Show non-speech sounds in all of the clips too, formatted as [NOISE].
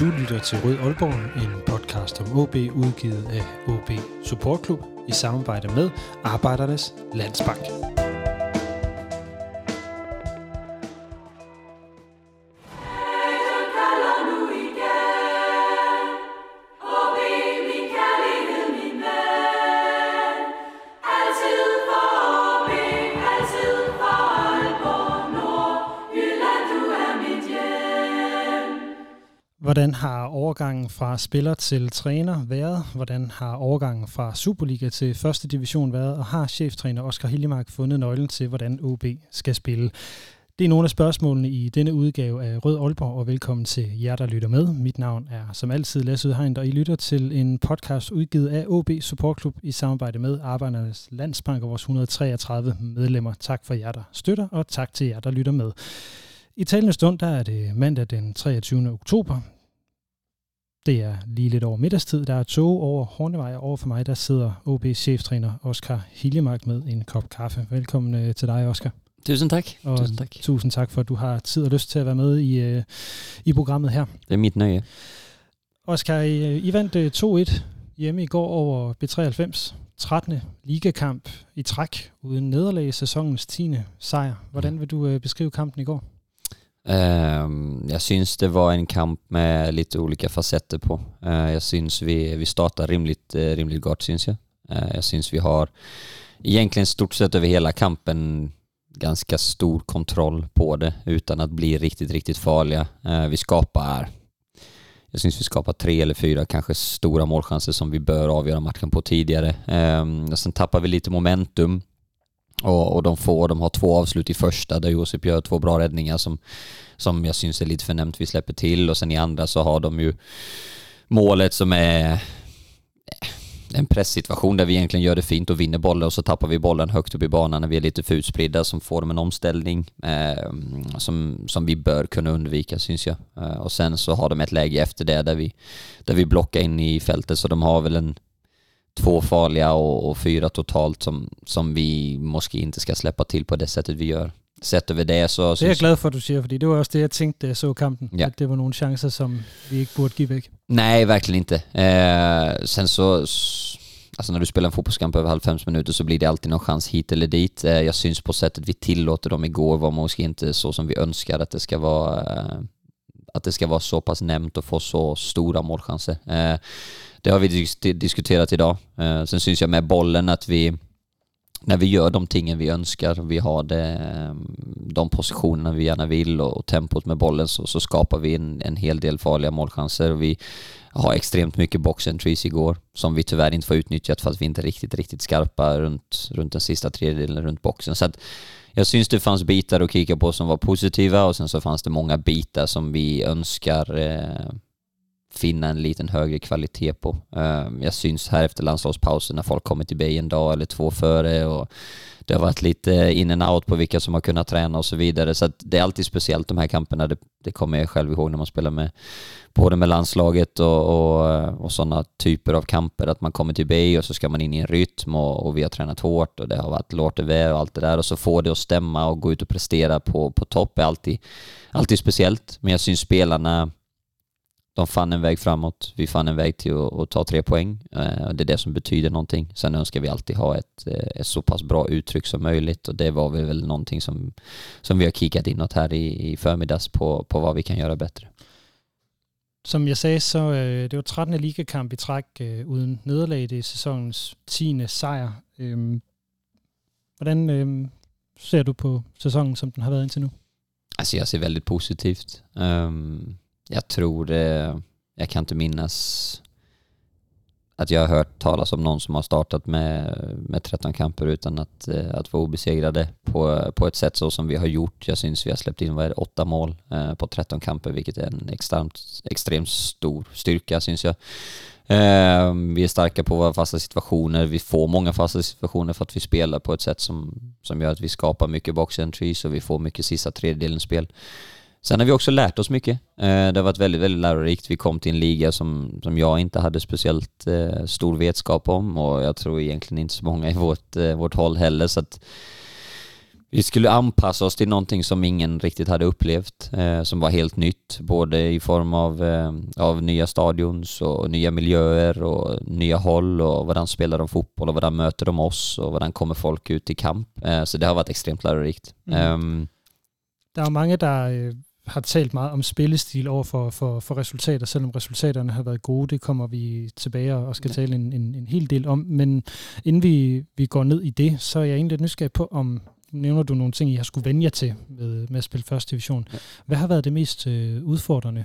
Du lytter til Rød Aalborg, en podcast om OB udgivet af OB Support Club i samarbejde med Arbejdernes Landsbank. Overgangen fra spiller til træner været? Hvordan har overgangen fra Superliga til første division været? Og har cheftræner Oskar Hillemark fundet nøglen til, hvordan OB skal spille? Det er nogle af spørgsmålene i denne udgave af Rød Aalborg, og velkommen til jer, der lytter med. Mit navn er som altid Lasse Udhegn, og I lytter til en podcast udgivet af OB Support Club i samarbejde med Arbejdernes Landsbank og vores 133 medlemmer. Tak for jer, der støtter, og tak til jer, der lytter med. I talende stund, der er det mandag den 23. oktober. Det er lige lidt over middagstid. Der er tog over Hornevej, og over for mig, der sidder OB's cheftræner Oscar Hiljemark med en kop kaffe. Velkommen øh, til dig, Oscar. Tusind tak. Og tusind tak. Tusind tak for, at du har tid og lyst til at være med i, øh, i programmet her. Det er mit nøje. Oscar, I, I vandt 2-1 hjemme i går over B93. 13. ligakamp i træk uden nederlag sæsonens 10. sejr. Hvordan vil du øh, beskrive kampen i går? Ehm, jag syns det var en kamp med lite olika facetter på. Eh, jag syns vi, vi startar rimligt, eh, rimligt gott syns jag. Eh, jag syns vi har egentligen stort sett över hela kampen ganska stor kontroll på det utan att bli riktigt, riktigt farliga. Vi skapar jag syns vi skapar tre eller fyra kanske stora målchanser som vi bör avgöra matchen på tidigare. Ehm, sen tappar vi lite momentum och, och de får, de har två avslut i första där Josip gör två bra räddningar som, som jag syns är lite förnämt vi släpper till och sen i andra så har de ju målet som är eh, en presssituation där vi egentligen gör det fint och vinner bollen och så tappar vi bollen högt upp i banan när vi är lite för utspridda som får dem en omställning eh, som, som vi bör kunna undvika syns jag. Eh, och sen så har de ett läge efter det där vi, där vi blockar in i fältet så de har väl en två farliga och, och, fyra totalt som, som vi måske inte ska släppa till på det sättet vi gör. Sett över det så... Det är jag glad för att du säger, för det var också det jag tänkte jag såg kampen. Ja. Att det var några chanser som vi inte borde ge väck. Nej, verkligen inte. Eh, sen så... Alltså när du spelar en fotbollskamp över halv minuter så blir det alltid någon chans hit eller dit. Eh, jag syns på sättet vi tillåter dem igår var måske inte så som vi önskar att det ska vara... Eh, att det ska vara så pass nämnt och få så stora målchanser. Det har vi diskuterat idag. Eh, sen syns jag med bollen att vi, när vi gör de tingen vi önskar, vi har det, ehm, de positionerna vi gärna vill och, tempot med bollen så, så skapar vi en, en hel del farliga målchanser. Vi har extremt mycket box entries igår som vi tyvärr inte får utnyttjat för att vi inte är riktigt, riktigt skarpa runt, runt den sista tredjedelen runt boxen. Så att jag syns det fanns bitar att kika på som var positiva och sen så fanns det många bitar som vi önskar eh, finna en liten högre kvalitet på. Ehm, jag syns här efter landslagspausen när folk kommer till Bay en dag eller två före och det har varit lite in and out på vilka som har kunnat träna och så vidare. Så det är alltid speciellt de här kamperna. Det, det kommer jag själv ihåg när man spelar med både med landslaget och, och, och sådana typer av kamper. Att man kommer till Bay och så ska man in i en rytm och, och vi har tränat hårt och det har varit lårt och allt det där och så får det att stämma och gå ut och prestera på, på topp är alltid, alltid speciellt. Men jag syns spelarna de fann en väg framåt. Vi fann en väg till att, att ta tre poäng. Eh, det är det som betyder någonting. Sen önskar vi alltid ha ett, eh, ett så pass bra uttryck som möjligt och det var väl någonting som, som vi har kikat inåt här i, i förmiddags på, på vad vi kan göra bättre. Som jag säger så øh, det var 13. ligakamp i træk øh, uden nederlag. Det er 10. sejr. Øhm, hvordan øhm, ser du på säsongen som den har været indtil nu? Alltså jag ser väldigt positivt. Um, jag tror det, jag kan inte minnas att jag har hört talas om någon som har startat med, med 13 kamper utan att, eh, att vara obesegrade på, på ett sätt så som vi har gjort. Jag syns vi har släppt in vad är det, åtta mål eh, på 13 kamper vilket är en extremt, extremt stor styrka syns jag. Vi är starka på våra fasta situationer, vi får många fasta situationer för att vi spelar på ett sätt som, som gör att vi skapar mycket box entries och vi får mycket sista tredjedelen spel. Sen har vi också lärt oss mycket. Eh, det har varit väldigt, väldigt lärorikt. Vi kom till en liga som, som jag inte hade speciellt eh, stor vetskap om och jag tror egentligen inte så många i vårt, eh, vårt håll heller. Så att Vi skulle anpassa oss till någonting som ingen riktigt hade upplevt, som var helt nytt, både i form av, av nya stadions och nya miljöer och nya håll och varann spelar de fotboll och varann möter de oss och varann kommer folk ut i kamp. Så det har varit extremt lärorikt. Mm. Um, der er mange, der har talt meget om spillestil over for, for, for resultater, selvom resultaterne har været gode. Det kommer vi tilbage og skal ja. tale en, en, en hel del om. Men inden vi, vi går ned i det, så er jeg egentlig lidt nysgerrig på, om nævner du nogle ting, I har skulle vende jer til med, med at spille første division. Ja. Hvad har været det mest øh, udfordrende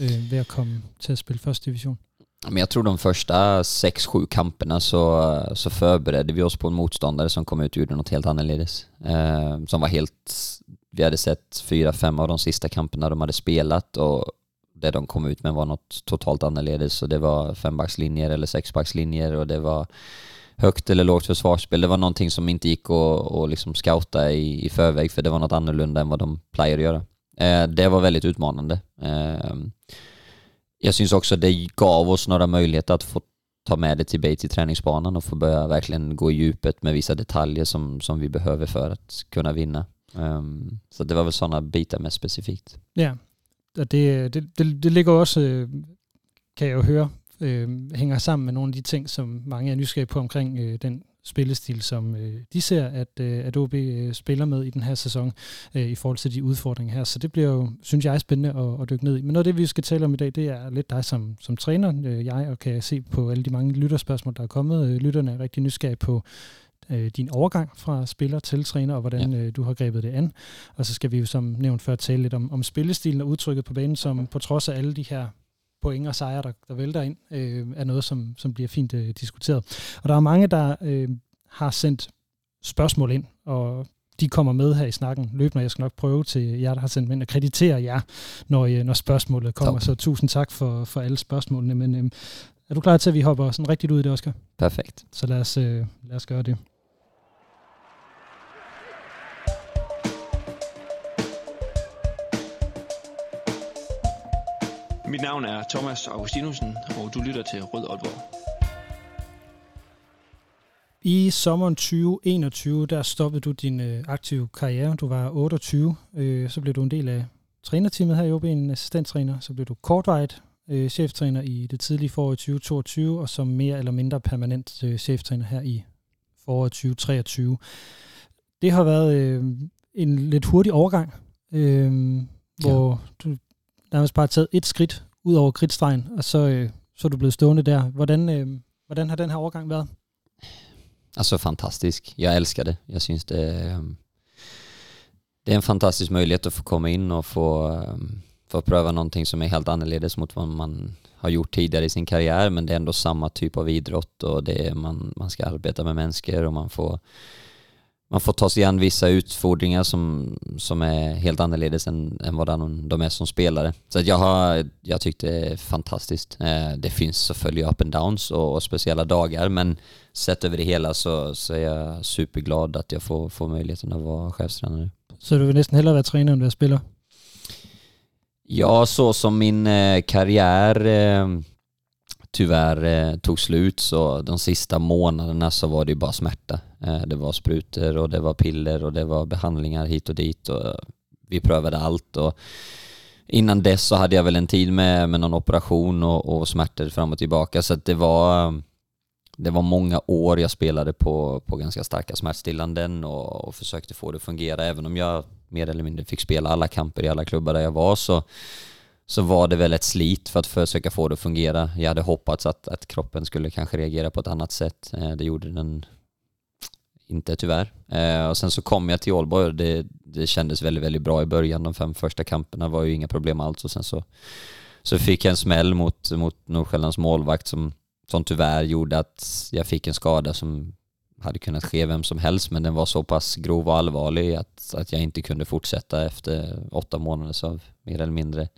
øh, ved at komme til at spille første division? Men jag tror de första 6-7 kamperna så, så förberedde vi oss på en motståndare som kom ut och gjorde något helt annorledes. Eh, som var helt... Vi hade sett fyra, fem av de sista kamperna de hade spelat och det de kom ut med var något totalt annorledes. Och det var fembackslinjer eller sexbackslinjer och det var högt eller lågt försvarsspel. Det var någonting som inte gick att, att liksom scouta i, i förväg för det var något annorlunda än vad de plejer att göra. Eh, det var väldigt utmanande. Eh, jag syns också det gav oss några möjligheter att få ta med det till till träningsbanan och få börja verkligen gå i djupet med vissa detaljer som, som vi behöver för att kunna vinna. Um, så det var väl sådana bitar mer specifikt. Ja, det, det, det, det ligger også, øh, kan jeg jo høre, øh, hænger sammen med nogle af de ting, som mange er nysgerrige på omkring øh, den spillestil, som øh, de ser, at, øh, at OB øh, spiller med i den her sæson øh, i forhold til de udfordringer her. Så det bliver jo, synes jeg, spændende at, at dykke ned i. Men noget af det, vi skal tale om i dag, det er lidt dig som, som træner. Øh, jeg og kan jeg se på alle de mange lytterspørgsmål, der er kommet. Øh, lytterne er rigtig nysgerrige på øh, din overgang fra spiller til træner, og hvordan ja. øh, du har grebet det an. Og så skal vi jo som nævnt før tale lidt om, om spillestilen og udtrykket på banen, som på trods af alle de her point og sejre, der, der vælter ind, øh, er noget, som, som bliver fint øh, diskuteret. Og der er mange, der øh, har sendt spørgsmål ind, og de kommer med her i snakken løbende. Jeg skal nok prøve til jer, der har sendt ind, at kreditere jer, når, øh, når spørgsmålet kommer. Top. Så tusind tak for, for alle spørgsmålene. Men øh, er du klar til, at vi hopper sådan rigtigt ud i det, Oscar? Perfekt. Så lad os, øh, lad os gøre det. Mit navn er Thomas Augustinusen, og du lytter til Rød Aalborg. I sommeren 2021, der stoppede du din øh, aktive karriere. Du var 28, øh, så blev du en del af trænerteamet her i OB, en assistenttræner. Så blev du kortvarigt øh, cheftræner i det tidlige forår 2022, og som mere eller mindre permanent øh, cheftræner her i foråret 2023. Det har været øh, en lidt hurtig overgang, øh, hvor ja. du nærmest bare taget et skridt ud over kridtstregen, og så, øh, så er du blevet stående der. Hvordan, øh, hvordan har den her overgang været? Alltså fantastisk. Jag älskar det. Jag syns det, det är en fantastisk möjlighet att få komma in och få, få pröva någonting som är helt annorledes mot vad man har gjort tidigare i sin karriär, men det är ändå samma typ av idrott och det är, man, man ska arbeta med människor och man får man får ta sig an vissa utfordringar som, som är helt annorledes än, än vad de är som spelare. Så jag, har, jag tyckte det är fantastiskt. Eh, det finns selvfølgelig up and downs och, och speciella dagar, men sett över det hela så, så är jag superglad att jag får, får möjligheten att vara chefstränare. Så du vill nästan hellre vara tränare än du spelare? Ja, så som min eh, karriär eh, tyvärr tog slut så de sista månaderna så var det ju bara smärta. Eh, det var sprutor och det var piller och det var behandlingar hit och dit och vi prövade allt och innan dess så hade jag väl en tid med, med någon operation och, och smärtor fram och tillbaka så att det var det var många år jag spelade på, på ganska starka smärtstillanden och, och försökte få det att fungera även om jag mer eller mindre fick spela alla kamper i alla klubbar där jag var så så var det väl ett slit för att försöka få det att fungera. Jag hade hoppats att, att kroppen skulle kanske reagera på ett annat sätt. Eh, det gjorde den inte tyvärr. Eh, och sen så kom jag till Ålborg och det, det kändes väldigt, väldigt bra i början. De fem första kamperna var ju inga problem alls och sen så, så fick jag en smäll mot, mot Nordsjällands målvakt som, som tyvärr gjorde att jag fick en skada som hade kunnat ske vem som helst men den var så pass grov och allvarlig att, att jag inte kunde fortsätta efter åtta månader av mer eller mindre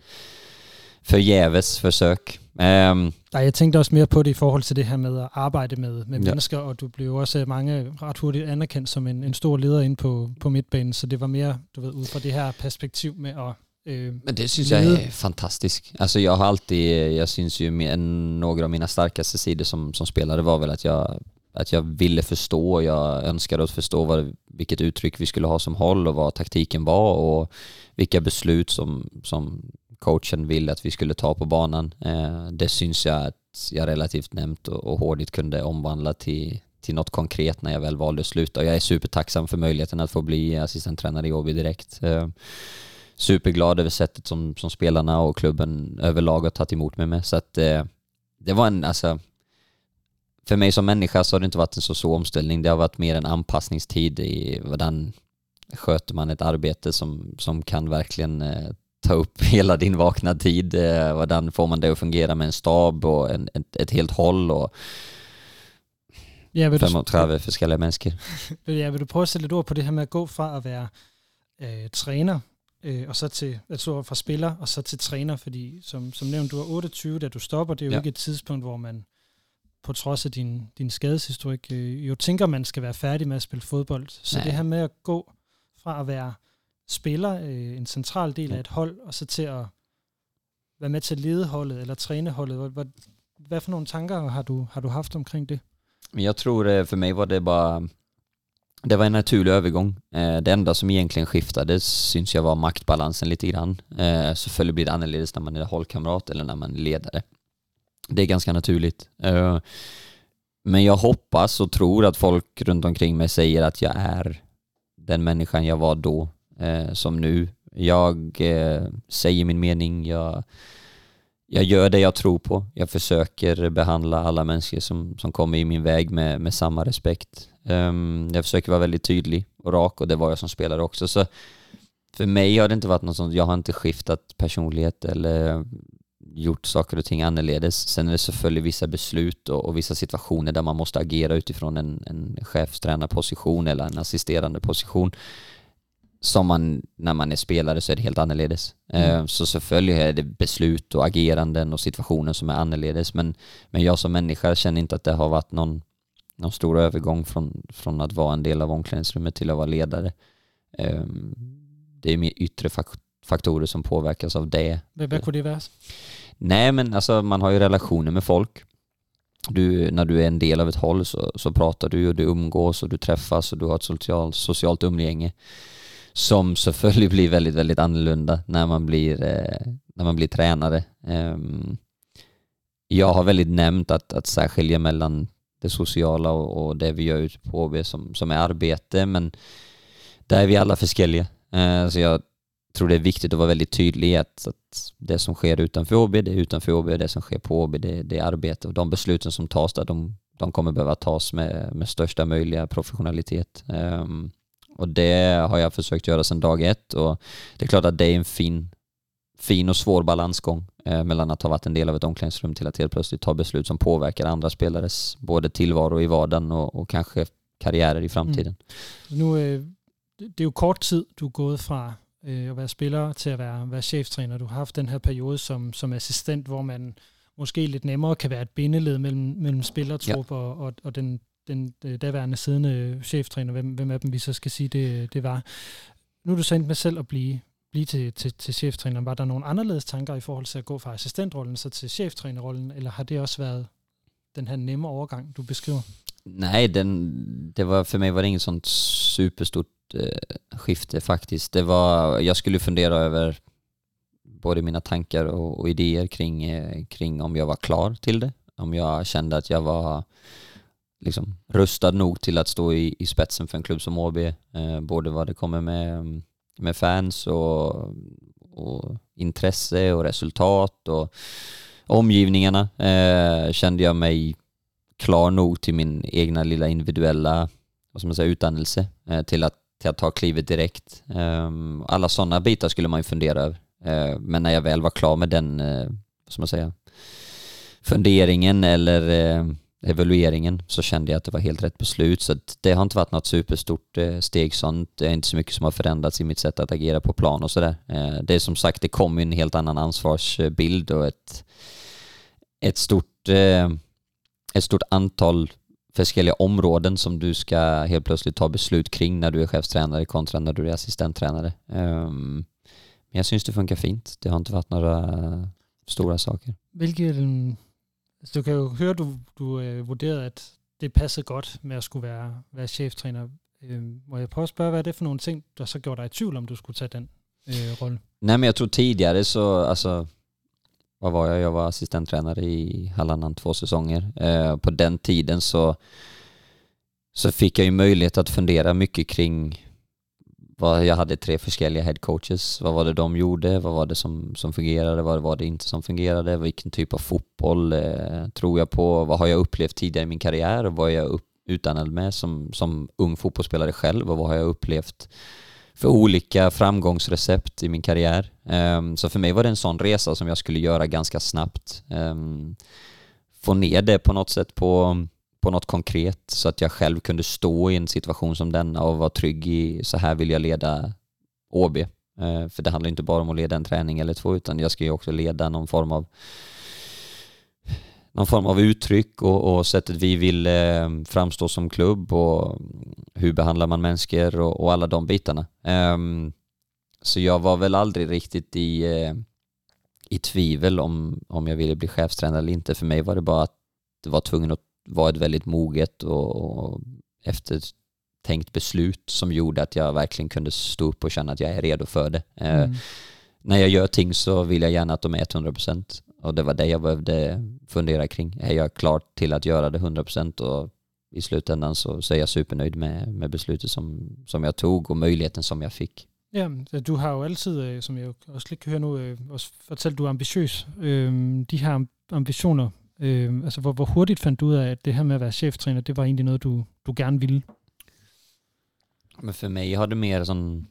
förgäves försök. Um, Nej, jeg tænkte også mere på det i forhold til det her med at arbejde med, med ja. mennesker, og du blev også mange ret hurtigt anerkendt som en, en stor leder ind på, på midtbanen, så det var mere, du ved, ud fra det her perspektiv med at Eh, Men det syns jag är fantastiskt. Alltså jag har alltid, jag syns ju med, några av mina starkaste sidor som, som spelare var väl att jag att jag ville förstå, jag önskade att förstå vad, vilket uttryck vi skulle ha som håll och vad taktiken var och vilka beslut som, som coachen ville att vi skulle ta på banan. Eh, det syns jag att jag relativt nämnt och, hårdigt kunde omvandla till, till något konkret när jag väl valde att sluta. Jag är supertacksam för möjligheten att få bli assistenttränare i Åby direkt. Eh, superglad över sättet som, som spelarna och klubben överlag har tagit emot mig med. Så att eh, det var en, alltså, för mig som människa så har det inte varit en så stor omställning. Det har varit mer en anpassningstid i hvordan sköter man ett arbete som, som kan verkligen eh, ta upp [LAUGHS] hela din vakna tid. Eh, hvordan får man det att fungera med en stab och en, ett, ett helt håll och Ja, vil 35 forskellige mennesker. [LAUGHS] Ja, vil du prøve at sætte lidt ord på det her med at gå fra at være øh, træner, øh, og så til, altså fra spiller, og så til træner, fordi som, som nævnt, du er 28, da du stopper, det er jo ja. ikke et tidspunkt, hvor man på trods af din, din skadeshistorik, øh, jo tænker, man skal være færdig med at spille fodbold. Så Nej. det her med at gå fra at være spiller, øh, en central del af et hold, og så til at være med til at lede holdet, eller træne holdet. Hvad, hvad, hvad for nogle tanker har du, har du haft omkring det? Jag tror eh, för mig var det bara det var en naturlig övergång. Eh, det enda som egentligen skiftade syns jag var maktbalansen lite grann. Eh, Selvfølgelig blir det annorlunda när man är hållkamrat eller när man är ledare. Det är ganska naturligt. Men jag hoppas och tror att folk runt omkring mig säger att jag är den människan jag var då Eh, som nu. Jag eh, säger min mening, jag jag gör det jag tror på. Jag försöker behandla alla människor som, som kommer i min väg med, med samma respekt. Um, jag försöker vara väldigt tydlig och rak och det var jag som spelare också. Så för mig har det inte varit något sånt, jag har inte skiftat personlighet eller gjort saker och ting annorledes. Sen är det selvfølgelig vissa beslut och, och vissa situationer där man måste agera utifrån en, en chefstränarposition eller en assisterande position som man, när man är spelare så är det helt annorledes. Mm. Eh, så selvfølgelig är det beslut och ageranden och situationer som är annorledes, men, men jag som människa känner inte att det har varit någon, någon stor övergång från, från att vara en del av omklädningsrummet till att vara ledare. Ehm, det är mer yttre faktorer som påverkas av det. Kunde det vara? Nej, men alltså man har ju relationer med folk. Du, när du är en del av ett håll så, så pratar du och du umgås och du träffas och du har ett socialt, socialt umgänge som selvfølgelig [LAUGHS] blir väldigt, väldigt annorlunda när man blir, eh, när man blir tränare. Eh, jag har väldigt nämnt att, att särskilja mellan det sociala och, och det vi gör ute på HB som, som är arbete, men där är vi alla förskälliga. Eh, så jag tror det är viktigt att vara väldigt tydlig i att, att det som sker utanför HB, det är utanför HB, och det som sker på HB, det, det är arbete. Och de besluten som tas där, de, de kommer behöva tas med, med största möjliga professionalitet. Um, och det har jag försökt göra sedan dag ett och det är klart att det är en fin, fin och svår balansgång eh, mellan att ha varit en del av ett omklädningsrum till att helt plötsligt ta beslut som påverkar andra spelares både tillvaro i vardagen och, och kanske karriärer i framtiden. Mm. Nu, eh, det är ju kort tid du gått från eh, att vara spelare till att vara, vara cheftræner. Du har haft den här perioden som, som assistent, hvor man måske lidt nemmere kan være et bindeled mellem, mellem spillertrup ja. og, og, og den, den øh, daværende siddende øh, cheftræner, hvem, hvem af dem vi så skal sige, det, øh, det var. Nu er du så endt med selv at blive, blive til, til, til cheftræner. Var der nogle anderledes tanker i forhold til at gå fra assistentrollen så til cheftrænerrollen, eller har det også været den her nemme overgang, du beskriver? Nej, den, det var, för mig var det inget sånt superstort eh, skifte faktiskt. Det var, jag skulle fundera över både mina tankar och, och idéer kring, eh, kring om jag var klar till det. Om jag kände att jag var liksom rustad nog till att stå i, i spetsen för en klubb som AB. Eh, både vad det kommer med, med fans och, och intresse och resultat och omgivningarna eh, kände jag mig klar nog till min egna lilla individuella vad ska man säga, utdannelse eh, till, att, till att ta klivet direkt. Eh, alla sådana bitar skulle man ju fundera över. Eh, men när jag väl var klar med den, eh, vad ska man säga, funderingen eller eh, evalueringen så kände jag att det var helt rätt beslut. Så det har inte varit något superstort eh, steg sånt. Det är inte så mycket som har förändrats i mitt sätt att agera på plan och sådär. Eh, det är som sagt, det kommer en helt annan ansvarsbild och ett, ett, stort, eh, ett stort antal olika områden som du ska helt plötsligt ta beslut kring när du är chefstränare kontra när du är assistenttränare. Ehm, men jag syns det funkar fint. Det har inte varit några stora saker. Vilken så du kan jo høre, du, du øh, vurderede, at det passede godt med at skulle være, være cheftræner. Øh, må jeg prøve at spørge, hvad er det for nogle ting, der så gjorde dig i tvivl om, du skulle tage den øh, rolle? Nej men jag tror tidigare så, alltså, vad var jag? Jag var assistenttränare i Hallandan två säsonger. Eh, øh, på den tiden så, så fick jag ju möjlighet att fundera mycket kring vad, jag hade tre förskälliga headcoaches. Vad var det de gjorde? Vad var det som, som fungerade? Vad var det inte som fungerade? Vilken typ av fotboll eh, tror jag på? Vad har jag upplevt tidigare i min karriär? Och vad är jag upp, utandad med som, som ung fotbollsspelare själv? Och vad har jag upplevt för olika framgångsrecept i min karriär? Um, så för mig var det en sån resa som jag skulle göra ganska snabbt. Um, få ner det på något sätt på på något konkret så att jag själv kunde stå i en situation som denna och vara trygg i så här vill jag leda OB. Eh, för det handlar inte bara om att leda en träning eller två utan jag ska ju också leda någon form av någon form av uttryck och, och sättet vi vill eh, framstå som klubb och hur behandlar man människor och, och alla de bitarna. Um, så jag var väl aldrig riktigt i, eh, i tvivel om, om jag ville bli chefstränare eller inte. För mig var det bara att det var tvungen att var ett väldigt moget och eftertänkt beslut som gjorde att jag verkligen kunde stå upp och känna att jag är redo för det. Eh, mm. när jag gör ting så vill jag gärna att de är 100% och det var det jag behövde fundera kring. Är jag klar till att göra det 100% och i slutändan så, så är jag supernöjd med, med beslutet som, som jag tog och möjligheten som jag fick. Ja, du har jo altid, øh, som jeg også lidt kan høre nu, øh, også fortalt, du er ambitiøs. De her ambitioner Øh, altså, hvor, hvor hurtigt fandt du ud af, at det her med at være cheftræner, det var egentlig noget, du, du gerne ville? Men för mig har det mer sån,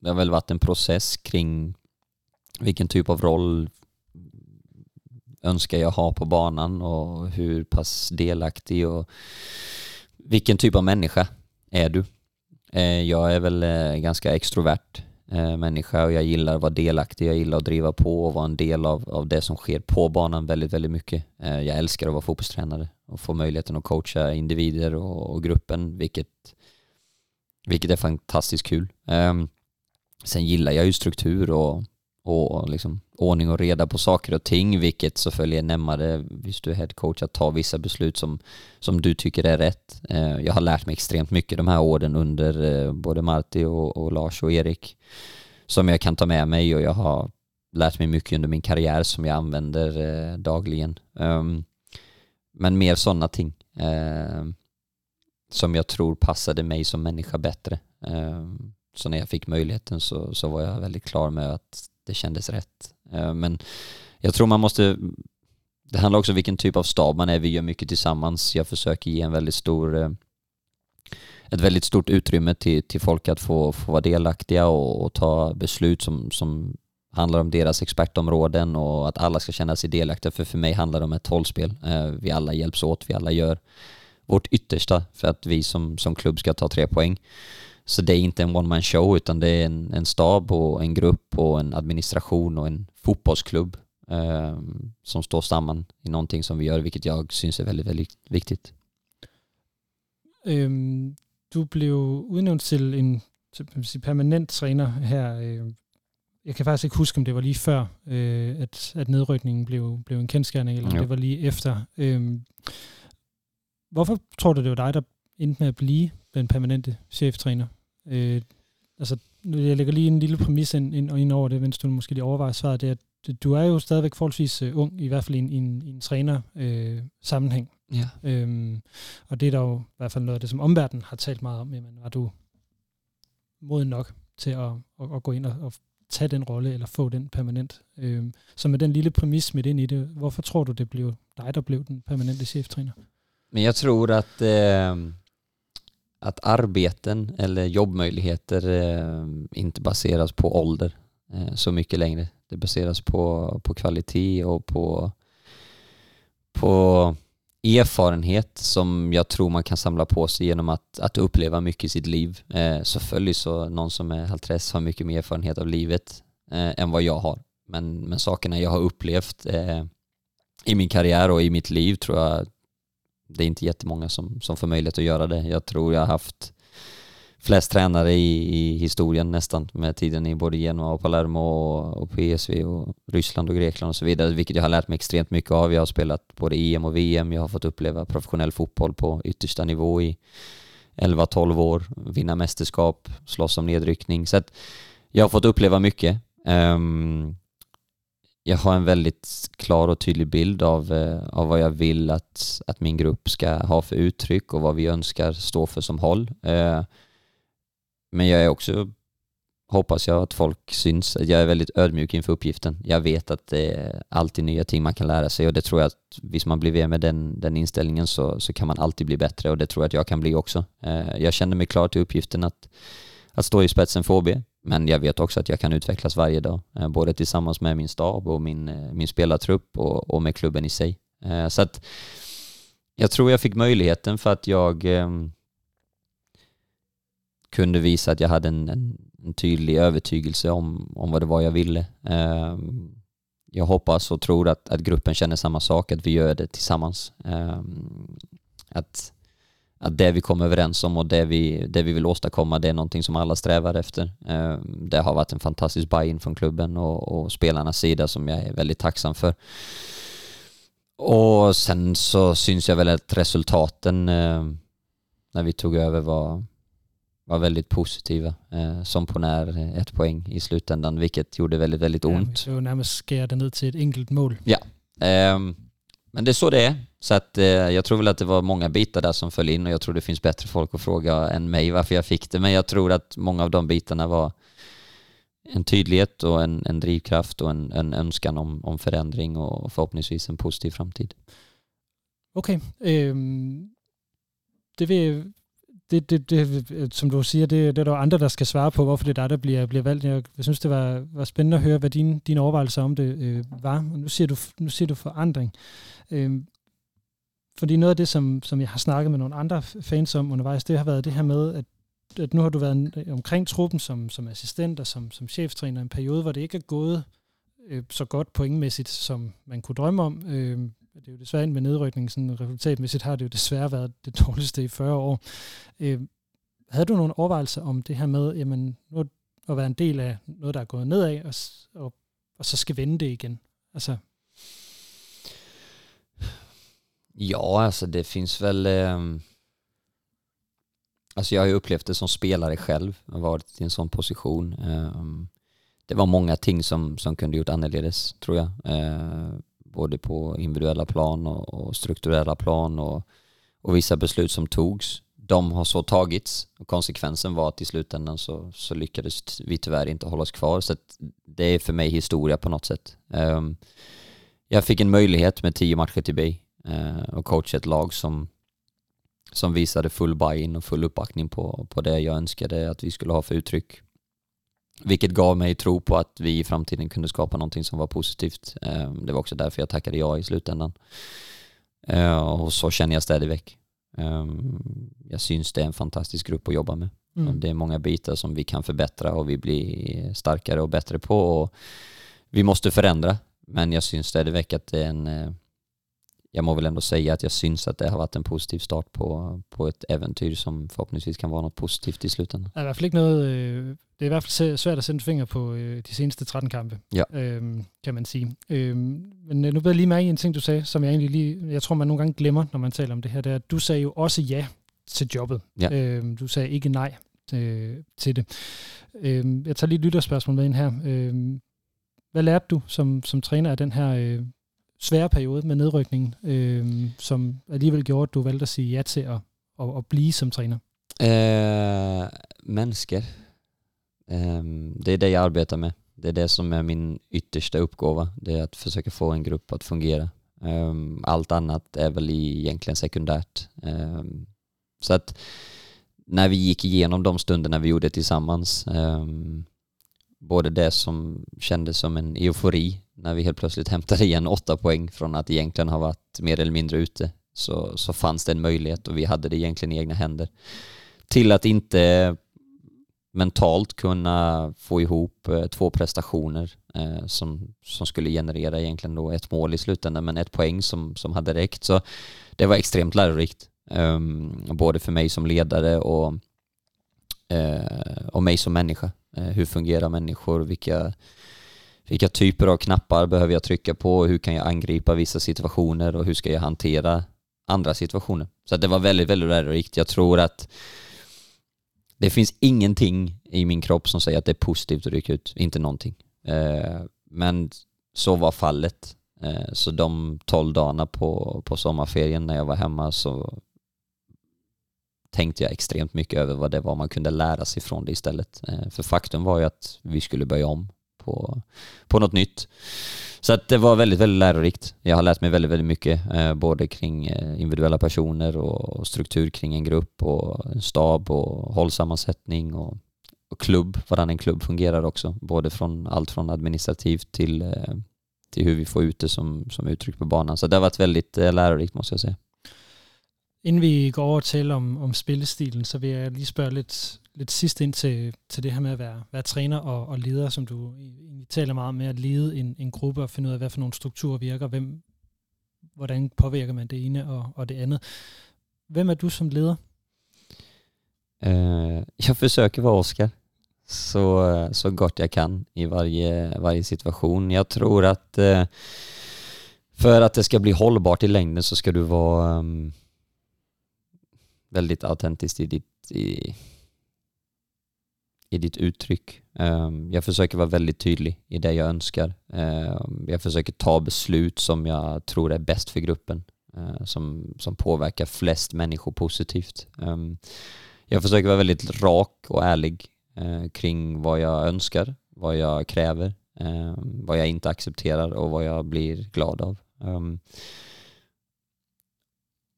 det har väl varit en process kring vilken typ av roll önskar jag ha på banan och hur pass delaktig och vilken typ av människa är du? Eh, jag är väl eh, ganska extrovert eh, människa och jag gillar att vara delaktig, jag gillar att driva på och vara en del av, av det som sker på banan väldigt, väldigt mycket. Eh, jag älskar att vara fotbollstränare och få möjligheten att coacha individer och, och gruppen, vilket, vilket är fantastiskt kul. Eh, sen gillar jag ju struktur och, och liksom ordning och reda på saker och ting, vilket så följer närmare, just du är headcoach, att ta vissa beslut som, som du tycker är rätt. Eh, jag har lärt mig extremt mycket de här åren under eh, både Marti och, och Lars och Erik, som jag kan ta med mig och jag har lärt mig mycket under min karriär som jag använder eh, dagligen. Ehm, men mer sådana ting ehm, som jag tror passade mig som människa bättre. Ehm, så när jag fick möjligheten så, så var jag väldigt klar med att det kändes rätt. Eh, men jag tror man måste, det handlar också om vilken typ av stab man är, vi gör mycket tillsammans. Jag försöker ge en väldigt stor eh, ett väldigt stort utrymme till, till folk att få, få vara delaktiga och, och ta beslut som, som handlar om deras expertområden och att alla ska känna sig delaktiga. För för mig handlar det om ett hållspel. Eh, vi alla hjälps åt, vi alla gör vårt yttersta för att vi som, som klubb ska ta tre poäng. Så det är inte en one man show utan det är en, en stab och en grupp och en administration och en fotbollsklubb eh, som står samman i någonting som vi gör, vilket jag syns är väldigt, väldigt viktigt. Øhm, du blev udnævnt til en til permanent træner her. Øh, jeg kan faktisk ikke huske, om det var lige før, øh, at, at nedrykningen blev, blev en kendskærning, eller om det var lige efter. Øh, hvorfor tror du, det var dig, der endte med at blive den permanente cheftræner? Øh, altså, jeg lægger lige en lille præmis ind, ind, ind over det, mens du måske lige overvejer svaret, det er, at du er jo stadigvæk forholdsvis uh, ung, i hvert fald i en, i en, i en træner-sammenhæng. Øh, ja. Øhm, og det er der jo i hvert fald noget af det, som omverdenen har talt meget om. Jamen, var du moden nok til at, at, at gå ind og, og tage den rolle, eller få den permanent. Øhm, så med den lille præmis smidt ind i det, hvorfor tror du, det blev dig, der blev den permanente cheftræner? Men jag tror att eh, att arbeten eller jobbmöjligheter eh, inte baseras på ålder eh, så mycket längre. Det baseras på, på kvalitet och på, på erfarenhet som jag tror man kan samla på sig genom att, att uppleva mycket i sitt liv. Eh, så följer så någon som är halvtress har mycket mer erfarenhet av livet eh, än vad jag har. Men, men sakerna jag har upplevt eh, i min karriär och i mitt liv tror jag det är inte jättemånga som, som får möjlighet att göra det. Jag tror jag har haft flest tränare i, i, historien nästan med tiden i både Genoa och Palermo och, och, PSV och Ryssland och Grekland och så vidare, vilket jag har lärt mig extremt mycket av. Jag har spelat både EM och VM, jag har fått uppleva professionell fotboll på yttersta nivå i 11-12 år, vinna mästerskap, slåss om nedryckning. Så att jag har fått uppleva mycket. Um, jag har en väldigt klar och tydlig bild av, eh, av vad jag vill att, att min grupp ska ha för uttryck och vad vi önskar stå för som håll. Eh, men jag är också, hoppas jag att folk syns, jag är väldigt ödmjuk inför uppgiften. Jag vet att det är alltid nya ting man kan lära sig och det tror jag att visst man blir med den, den inställningen så, så kan man alltid bli bättre och det tror jag att jag kan bli också. Eh, jag känner mig klar till uppgiften att, att stå i spetsen för OB men jag vet också att jag kan utvecklas varje dag, eh, både tillsammans med min stab och min, eh, min spelartrupp och, och med klubben i sig. Eh, så att jag tror jag fick möjligheten för att jag kunde visa att jag hade en, en, en, tydlig övertygelse om, om vad det var jag ville. Jag hoppas och tror att, att gruppen känner samma sak, att vi gör det tillsammans. Att att det vi kommer överens om och det vi, det vi vill åstadkomma, det är någonting som alla strävar efter. Eh, det har varit en fantastisk buy-in från klubben och, och spelarnas sida som jag är väldigt tacksam för. Och sen så syns jag väl att resultaten eh, när vi tog över var, var väldigt positiva. Eh, som på när ett poäng i slutändan, vilket gjorde väldigt, väldigt ont. Ja, närmast det ner till ett enkelt mål. Ja, men det är så det är. Så att eh, jag tror väl att det var många bitar där som föll in och jag tror det finns bättre folk att fråga än mig varför jag fick det. Men jag tror att många av de bitarna var en tydlighet och en, en drivkraft och en, en önskan om, om förändring och förhoppningsvis en positiv framtid. Okej. Okay. Um, det, vi det, det, det, som du siger, det, det er der andre, der skal svare på, hvorfor det er dig, der bliver, bliver valgt. Jeg, jeg synes, det var, var spændende at høre, hvad dine, dine overvejelser om det øh, var. Og nu siger, du, nu siger du forandring. Øh, fordi noget af det, som, som jeg har snakket med nogle andre fans om undervejs, det har været det her med, at, at nu har du været øh, omkring truppen som, som assistent og som, som cheftræner en periode, hvor det ikke er gået øh, så godt pointmæssigt, som man kunne drømme om. Øh, det er jo desværre med nedrykning, sådan resultatmæssigt har det jo desværre været det [LAUGHS] dårligste i 40 år. Øh, havde du nogle overvejelser om det her med, jamen, nu at være en del af noget, der er gået nedad, og, og, og så skal vende det igen? Altså, Ja, alltså det finns väl... Eh, alltså jag har ju upplevt det som spelare själv, jag har varit i en sån position. Eh, det var många ting som, som kunde gjort annorledes, tror jag. Eh, både på individuella plan och, och strukturella plan och, och, vissa beslut som togs. De har så tagits och konsekvensen var att i slutändan så, så lyckades vi tyvärr inte hålla oss kvar. Så det är för mig historia på något sätt. Um, jag fick en möjlighet med tio matcher till Bay uh, eh, och coacha ett lag som, som visade full buy-in och full uppbackning på, på det jag önskade att vi skulle ha för uttryck. Vilket gav mig tro på att vi i framtiden kunde skapa någonting som var positivt. Eh, det var också därför jag tackade ja i slutändan. Eh, och så känner jag stadigväck. Jag syns det är en fantastisk grupp att jobba med. Mm. Det är många bitar som vi kan förbättra och vi blir starkare och bättre på. Och vi måste förändra, men jag syns stadigväck att det är en jag må väl ändå säga att jag syns att det har varit en positiv start på, på ett äventyr som förhoppningsvis kan vara något positivt i slutändan. Är i inte noget, øh, det är i alla fall svårt att sätta finger på øh, de senaste 13 kampe, ja. øhm, kan man sige. Øhm, men øh, nu blev jeg lige mærke i en ting, du sagde, som jeg egentlig lige, jeg tror man nogle gange glemmer, når man taler om det her, det er, at du sagde jo også ja til jobbet. Ja. Øhm, du sagde ikke nej øh, til det. Øhm, jeg tager lige et lytterspørgsmål med ind her. Øhm, hvad lærte du som, som træner af den her øh, svære periode med nedrykningen, øh, som alligevel gjorde, at du valgte at sige ja til at, at, at blive som træner? Eh, mennesker. Eh, det är det jag arbetar med. Det är det som är min yttersta uppgåva. Det är att försöka få en grupp att fungera. Eh, øh, allt annat är väl egentligen sekundärt. Eh, så att när vi gick igenom de stunderna vi gjorde tillsammans, eh, både det som kändes som en eufori när vi helt plötsligt hämtade igen åtta poäng från att egentligen ha varit mer eller mindre ute så, så fanns det en möjlighet och vi hade det egentligen i egna händer. Till att inte mentalt kunna få ihop eh, två prestationer eh, som, som skulle generera egentligen då ett mål i slutändan men ett poäng som, som hade räckt. Så det var extremt lärorikt. Um, både för mig som ledare och eh, om mig som människa. Eh, hur fungerar människor? Vilka, vilka typer av knappar behöver jag trycka på? Hur kan jag angripa vissa situationer och hur ska jag hantera andra situationer? Så det var väldigt, väldigt lärorikt. Jag tror att det finns ingenting i min kropp som säger att det är positivt att rycka ut, inte någonting. Eh, men så var fallet. Eh, så de tolv dagarna på, på sommarferien när jag var hemma så tänkte jag extremt mycket över vad det var man kunde lära sig från det istället. Eh, för faktum var ju att vi skulle börja om på, på något nytt. Så att det var väldigt, väldigt lärorikt. Jag har lärt mig väldigt, väldigt mycket, eh, både kring eh, individuella personer och struktur kring en grupp och en stab och hållsammansättning och, och klubb, varann en klubb fungerar också, både från allt från administrativt till, till hur vi får ut det som, som uttryck på banan. Så det har varit väldigt lärorikt måste jag säga. Inden vi går over til om, om spillestilen, så vil jeg lige spørge lidt, lidt sidst ind til, til det her med at være, være træner og, og leder, som du egentlig taler meget om, med at lede en, en gruppe og finde ud af, hvad for nogle strukturer virker, hvem, hvordan påvirker man det ene og, og det andet. Hvem er du som leder? Eh, uh, jag försöker vara Oskar så, så gott jag kan i varje, varje situation. Jag tror att uh, eh, för att det ska bli hållbart i längden så ska du vara um, ehm, väldigt autentiskt i ditt, i, i ditt uttryck. Um, jag försöker vara väldigt tydlig i det jag önskar. Um, jag försöker ta beslut som jag tror är bäst för gruppen, uh, som, som påverkar flest människor positivt. Um, jag försöker vara väldigt rak och ärlig uh, kring vad jag önskar, vad jag kräver, vad jag inte accepterar och vad jag blir glad av.